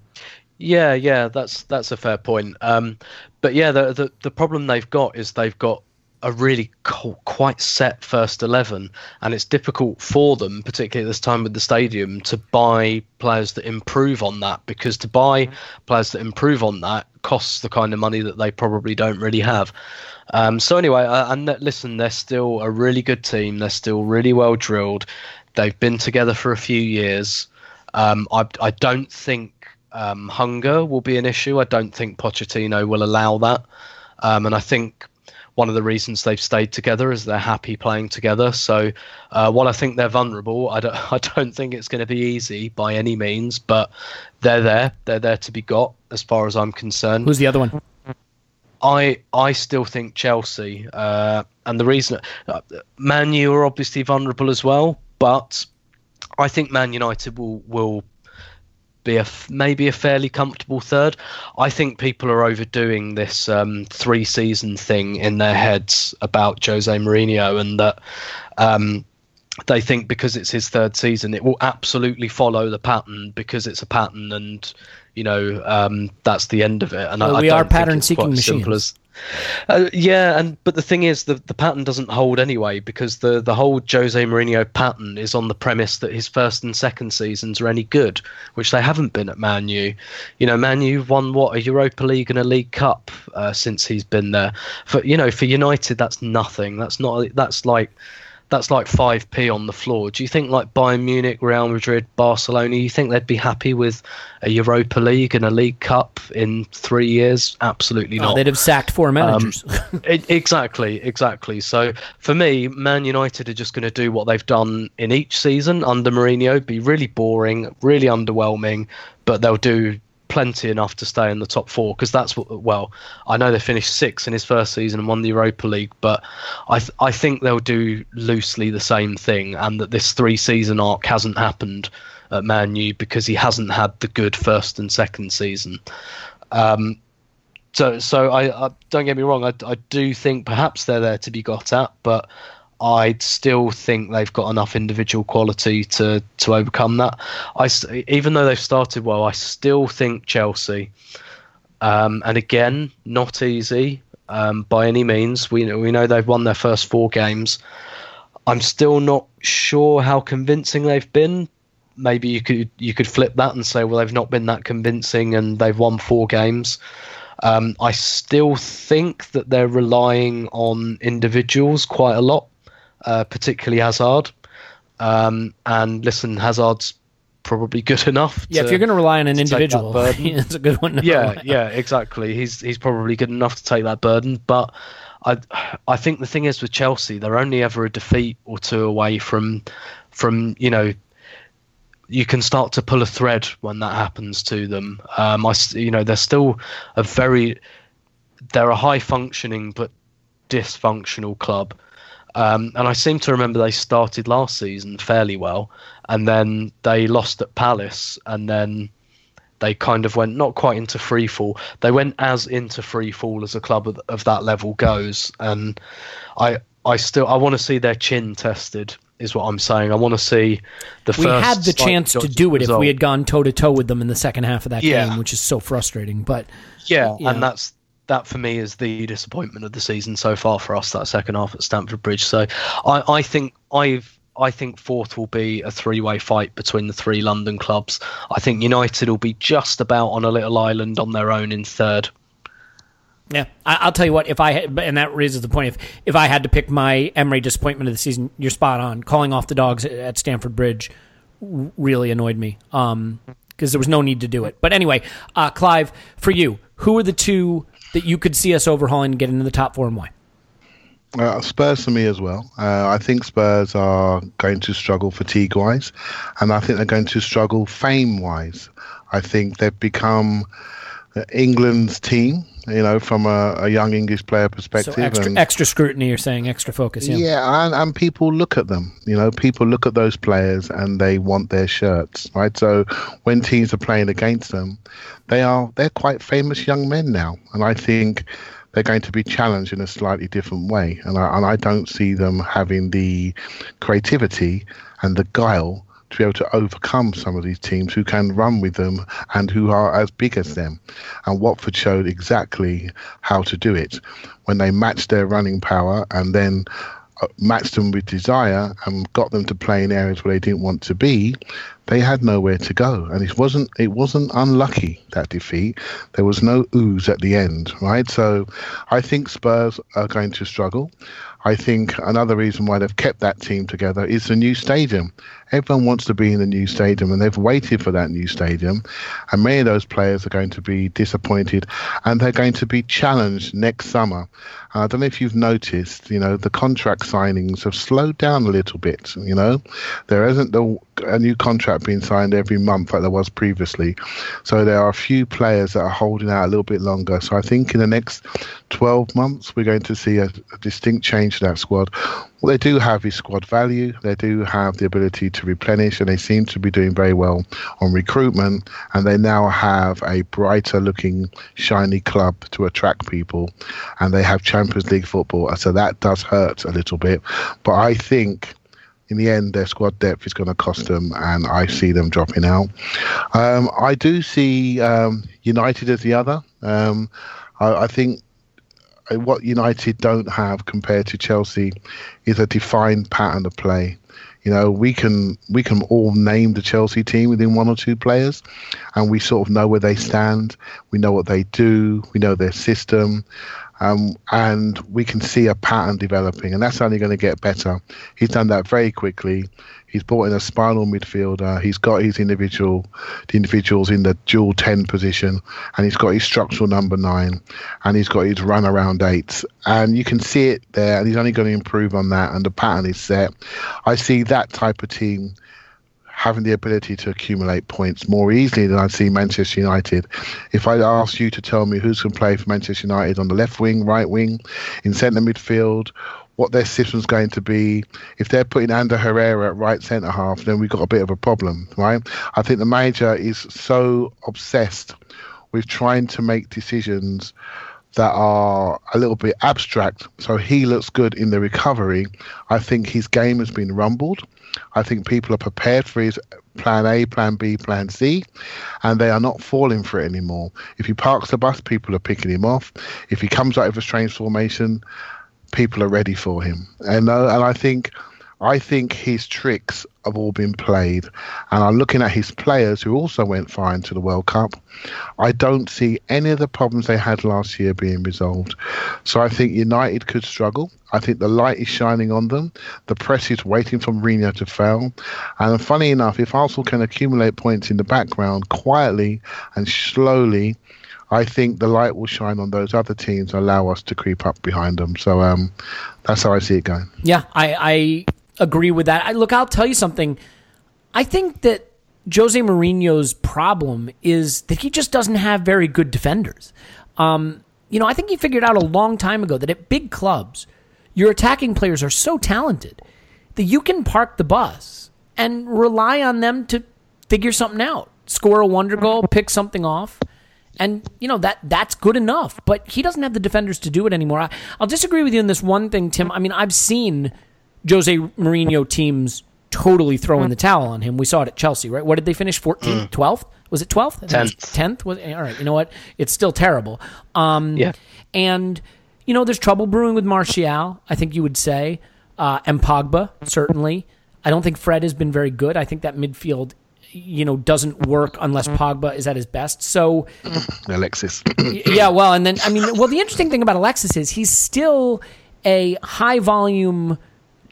Yeah, yeah, that's that's a fair point. Um, but yeah, the, the the problem they've got is they've got a really quite set first eleven, and it's difficult for them, particularly at this time with the stadium, to buy players that improve on that because to buy players that improve on that costs the kind of money that they probably don't really have. Um, so anyway, uh, and listen, they're still a really good team. They're still really well drilled. They've been together for a few years. Um, I, I don't think um, hunger will be an issue. I don't think Pochettino will allow that. Um, and I think one of the reasons they've stayed together is they're happy playing together. So uh, while I think they're vulnerable, I don't, I don't think it's going to be easy by any means, but they're there. They're there to be got as far as I'm concerned. Who's the other one? I I still think Chelsea, uh, and the reason uh, Man U are obviously vulnerable as well, but I think Man United will will be a maybe a fairly comfortable third. I think people are overdoing this um, three season thing in their heads about Jose Mourinho, and that um, they think because it's his third season, it will absolutely follow the pattern because it's a pattern, and you know um, that's the end of it. And Well, I, I we don't are think pattern-seeking it's quite as simple machines. as- uh, yeah, and but the thing is, the the pattern doesn't hold anyway because the the whole Jose Mourinho pattern is on the premise that his first and second seasons are any good, which they haven't been at Man U. You know, Man U won what a Europa League and a League Cup uh, since he's been there. For you know, for United, that's nothing. That's not. That's like. That's like 5p on the floor. Do you think like Bayern Munich, Real Madrid, Barcelona, you think they'd be happy with a Europa League and a League Cup in three years? Absolutely Oh, not. they'd have sacked four um, managers. E- exactly, exactly. So for me, Man United are just going to do what they've done in each season under Mourinho, be really boring, really underwhelming, but they'll do plenty enough to stay in the top four because that's what. Well, I know they finished sixth in his first season and won the Europa League, but I th- I think they'll do loosely the same thing, and that this three season arc hasn't happened at Man U because he hasn't had the good first and second season. Um, so so I, I don't get me wrong. I, I do think perhaps they're there to be got at, but I still think they've got enough individual quality to to overcome that. I even though they've started well, I still think Chelsea. Um, and again, not easy um, by any means. We know, we know they've won their first four games. I'm still not sure how convincing they've been. Maybe you could you could flip that and say, well, they've not been that convincing, and they've won four games. Um, I still think that they're relying on individuals quite a lot, uh, particularly Hazard. Um, and listen, Hazard's probably good enough. yeah, if you're going to rely on an to individual, it's a good one. To yeah, yeah, exactly. He's he's probably good enough to take that burden, but I I think the thing is with Chelsea, they're only ever a defeat or two away from from you know you can start to pull a thread when that happens to them. Um, I, you know, they're still a very, they're a high functioning but dysfunctional club. Um, and I seem to remember they started last season fairly well, and then they lost at Palace, and then they kind of went not quite into free fall. They went as into free fall as a club of, of that level goes, and I I still I want to see their chin tested. Is what I'm saying. I want to see the we had the chance to do it if we had gone toe to toe with them in the second half of that Yeah. game, which is so frustrating. But Yeah, Yeah. and that's that for me is the disappointment of the season so far for us. That second half at Stamford Bridge. So I, I think I've. I think fourth will be a three-way fight between the three London clubs. I think United will be just about on a little island on their own in third. Yeah, I, I'll tell you what. If I and that raises the point. If if I had to pick my Emery disappointment of the season, you're spot on. Calling off the dogs at, Stamford Bridge really annoyed me. Um, because there was no need to do it. But anyway, uh, Clive, for you, who are the two that you could see us overhauling and get into the top four, and why? Uh, Spurs for me as well. Uh, I think Spurs are going to struggle fatigue wise, and I think they're going to struggle fame wise. I think they've become England's team, you know, from a, a young English player perspective. So extra and- extra scrutiny. You're saying extra focus. Yeah. yeah, and, and people look at them. You know, people look at those players and they want their shirts, right? So when teams are playing against them, they are they're quite famous young men now, and I think they're going to be challenged in a slightly different way. And I, and I don't see them having the creativity and the guile to be able to overcome some of these teams who can run with them and who are as big as them. And Watford showed exactly how to do it when they matched their running power and then uh, matched them with desire and got them to play in areas where they didn't want to be, they had nowhere to go. And it wasn't it wasn't unlucky that defeat. There was no ooze at the end, right? So I think Spurs are going to struggle. I think another reason why they've kept that team together is the new stadium. Everyone wants to be in the new stadium and they've waited for that new stadium. And many of those players are going to be disappointed and they're going to be challenged next summer. Uh, I don't know if you've noticed, you know, the contract signings have slowed down a little bit. You know, there isn't the, a new contract being signed every month like there was previously. So there are a few players that are holding out a little bit longer. So I think in the next 12 months, we're going to see a, a distinct change to that squad. What they do have is squad value. They do have the ability to replenish, and they seem to be doing very well on recruitment. And they now have a brighter looking, shiny club to attract people. And they have Champions League football. And So that does hurt a little bit. But I think in the end, their squad depth is going to cost them, and I see them dropping out. Um, I do see um, United as the other. Um, I, I think Uh, what United don't have compared to Chelsea is a defined pattern of play. You know, we can we can all name the Chelsea team within one or two players, and we sort of know where they stand. We know what they do. We know their system, um, and we can see a pattern developing, and that's only going to get better. He's done that very quickly. He's brought in a spinal midfielder. He's got his individual, the individuals in the dual ten position, and he's got his structural number nine, and he's got his run around eight, and you can see it there. And he's only going to improve on that, and the pattern is set. I see that type of team having the ability to accumulate points more easily than I see Manchester United. If I ask you to tell me who's going to play for Manchester United on the left wing, right wing, in centre midfield, what their system's going to be, if they're putting Ander Herrera at right centre half, then we've got a bit of a problem, right? I think the manager is so obsessed with trying to make decisions that are a little bit abstract. So he looks good in the recovery. I think his game has been rumbled. I think people are prepared for his plan A, plan B, plan C, and they are not falling for it anymore. If he parks the bus, people are picking him off. If he comes out of a strange formation, people are ready for him. And uh, and I think I think his tricks have all been played. And I'm looking at his players who also went fine to the World Cup. I don't see any of the problems they had last year being resolved. So I think United could struggle. I think the light is shining on them. The press is waiting for Mourinho to fail. And funny enough, if Arsenal can accumulate points in the background quietly and slowly, I think the light will shine on those other teams and allow us to creep up behind them. So um, that's how I see it going. Yeah, I, I agree with that. I, look, I'll tell you something. I think that Jose Mourinho's problem is that he just doesn't have very good defenders. Um, you know, I think he figured out a long time ago that at big clubs, your attacking players are so talented that you can park the bus and rely on them to figure something out, score a wonder goal, pick something off. And you know that that's good enough, but he doesn't have the defenders to do it anymore. I, I'll disagree with you in this one thing, Tim. I mean, I've seen Jose Mourinho teams totally throwing the towel on him. We saw it at Chelsea, right? What did they finish? 14th, 12th? Was it 12th? 10th. 10th? Was, all right, you know what? It's still terrible. Um, Yeah. And, you know, there's trouble brewing with Martial, I think you would say, uh, and Pogba, certainly. I don't think Fred has been very good. I think that midfield, you know, doesn't work unless Pogba is at his best. So, Alexis. yeah, well, and then I mean, well, the interesting thing about Alexis is he's still a high volume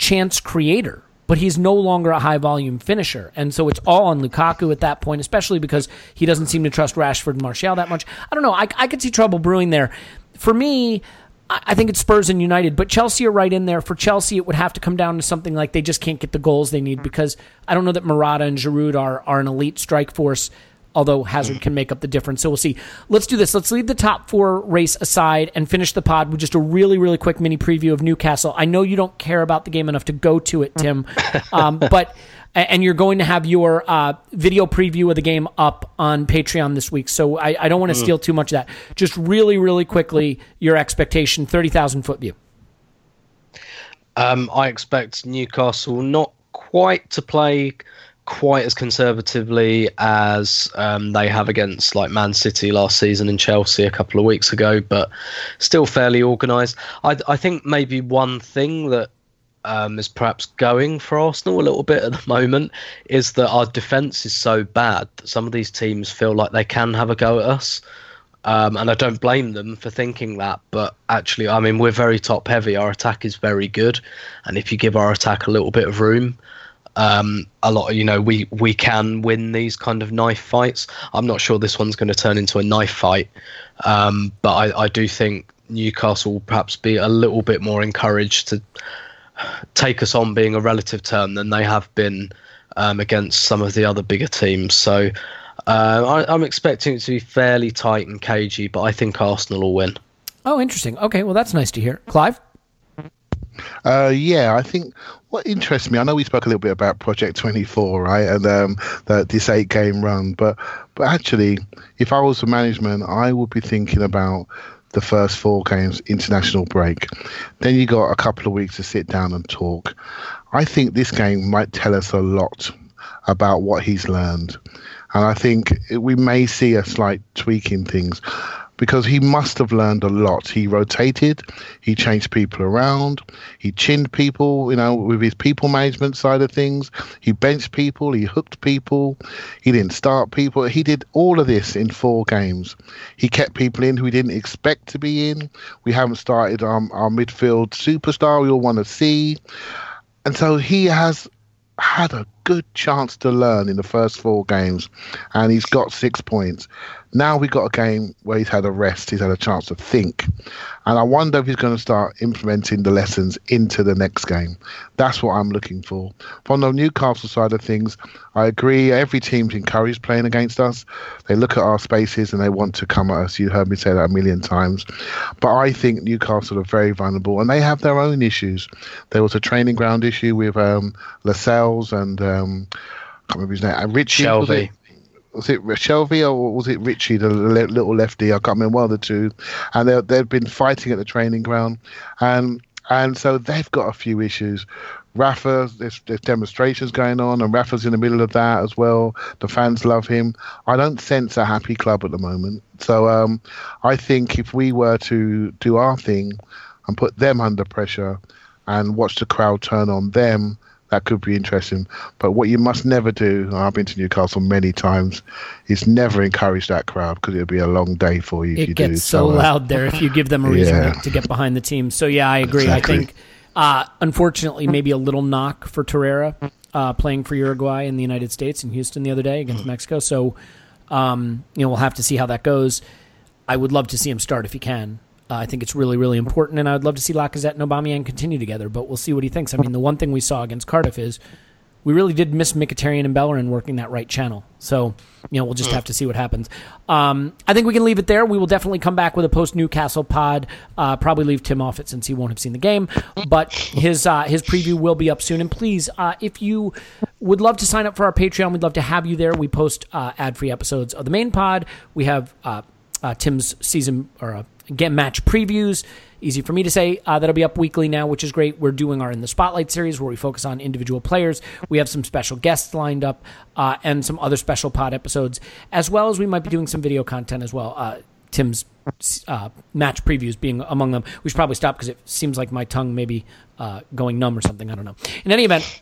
chance creator, but he's no longer a high volume finisher, and so it's all on Lukaku at that point, especially because he doesn't seem to trust Rashford and Martial that much. I don't know. I, I could see trouble brewing there. For me. I think it's Spurs and United, but Chelsea are right in there. For Chelsea, it would have to come down to something like they just can't get the goals they need hmm. because I don't know that Morata and Giroud are, are an elite strike force although Hazard can make up the difference. So we'll see. Let's do this. Let's leave the top four race aside and finish the pod with just a really, really quick mini preview of Newcastle. I know you don't care about the game enough to go to it, Tim, um, but and you're going to have your uh, video preview of the game up on Patreon this week. So I, I don't want to steal too much of that. Just really, really quickly, your expectation, thirty thousand foot view. Um, I expect Newcastle not quite to play quite as conservatively as um, they have against like Man City last season and Chelsea a couple of weeks ago, but still fairly organised. I, I think maybe one thing that um, is perhaps going for Arsenal a little bit at the moment is that our defence is so bad that some of these teams feel like they can have a go at us. Um, and I don't blame them for thinking that. But actually, I mean, we're very top heavy. Our attack is very good, and if you give our attack a little bit of room, um, a lot, of you know, we we can win these kind of knife fights. I'm not sure this one's going to turn into a knife fight, um, but I, I do think Newcastle will perhaps be a little bit more encouraged to take us on being a relative term than they have been um, against some of the other bigger teams. So uh, I, I'm expecting it to be fairly tight and cagey, but I think Arsenal will win. Oh, interesting. Okay, well that's nice to hear. Clive. Uh, yeah, I think what interests me. I know we spoke a little bit about Project Twenty Four, right, and um, the, this eight game run, but but actually, if I was the management, I would be thinking about the first four games international break. Then you got a couple of weeks to sit down and talk. I think this game might tell us a lot about what he's learned, and I think we may see a slight tweak in things because he must have learned a lot. He rotated, he changed people around, he chinned people, you know, with his people management side of things. He benched people, he hooked people, he didn't start people. He did all of this in four games. He kept people in who he didn't expect to be in. We haven't started um, our midfield superstar we all want to see. And so he has had a good chance to learn in the first four games, and he's got six points. Now we've got a game where he's had a rest, he's had a chance to think, and I wonder if he's going to start implementing the lessons into the next game. That's what I'm looking for. From the Newcastle side of things, I agree. Every team's encouraged playing against us. They look at our spaces and they want to come at us. You heard me say that a million times. But I think Newcastle are very vulnerable and they have their own issues. There was a training ground issue with um, Lascelles and um, I can't remember his name. And Ritchie. was Shelvey. it? was it Shelvey or was it Ritchie, the le- little lefty? I can't remember one of the two. And they they've been fighting at the training ground, and and so they've got a few issues. Rafa, there's, there's demonstrations going on, and Rafa's in the middle of that as well. The fans love him. I don't sense a happy club at the moment. So um, I think if we were to do our thing and put them under pressure and watch the crowd turn on them, that could be interesting. But what you must never do, I've been to Newcastle many times, is never encourage that crowd because it'll be a long day for you if It you gets do. so uh, loud there if you give them a reason Yeah. to, to get behind the team. So yeah, I agree. Exactly. I think, uh, unfortunately, maybe a little knock for Torreira uh, playing for Uruguay in the United States in Houston the other day against Mexico. So um, you know we'll have to see how that goes. I would love to see him start if he can. Uh, I think it's really, really important, and I would love to see Lacazette and Aubameyang continue together. But we'll see what he thinks. I mean, the one thing we saw against Cardiff is we really did miss Mkhitaryan and Bellerin working that right channel. So, you know, we'll just have to see what happens. Um, I think we can leave it there. We will definitely come back with a post Newcastle pod. Uh, probably leave Tim off it since he won't have seen the game, but his uh, his preview will be up soon. And please, uh, if you would love to sign up for our Patreon, we'd love to have you there. We post uh, ad free episodes of the main pod. We have uh, Tim's season or uh, game match previews. Easy for me to say. Uh, that'll be up weekly now, which is great. We're doing our In the Spotlight series where we focus on individual players. We have some special guests lined up uh, and some other special pod episodes, as well as we might be doing some video content as well. Uh, Tim's uh, match previews being among them. We should probably stop because it seems like my tongue may be uh, going numb or something. I don't know. In any event,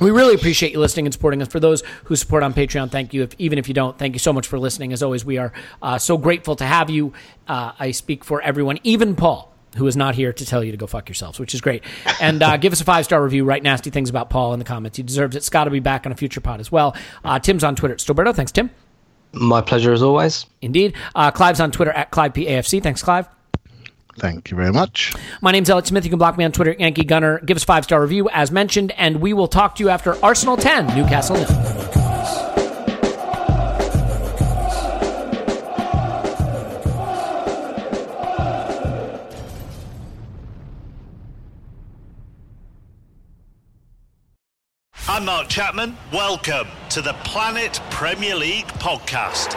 we really appreciate you listening and supporting us. For those who support on Patreon, thank you. If, even if you don't, thank you so much for listening. As always, we are uh, so grateful to have you. Uh, I speak for everyone, even Paul, who is not here to tell you to go fuck yourselves, which is great. And uh, give us a five star review. Write nasty things about Paul in the comments. He deserves it. Scott will be back on a future pod as well. Uh, Tim's on Twitter at Stillberto. Thanks, Tim. My pleasure as always. Indeed. Uh, Clive's on Twitter at ClivePAFC. Thanks, Clive. Thank you very much. My name's Elliot Smith. You can block me on Twitter, Yankee Gunner. Give us five star review as mentioned, and we will talk to you after Arsenal 10, Newcastle nil. I'm Mark Chapman. Welcome to the Planet Premier League podcast.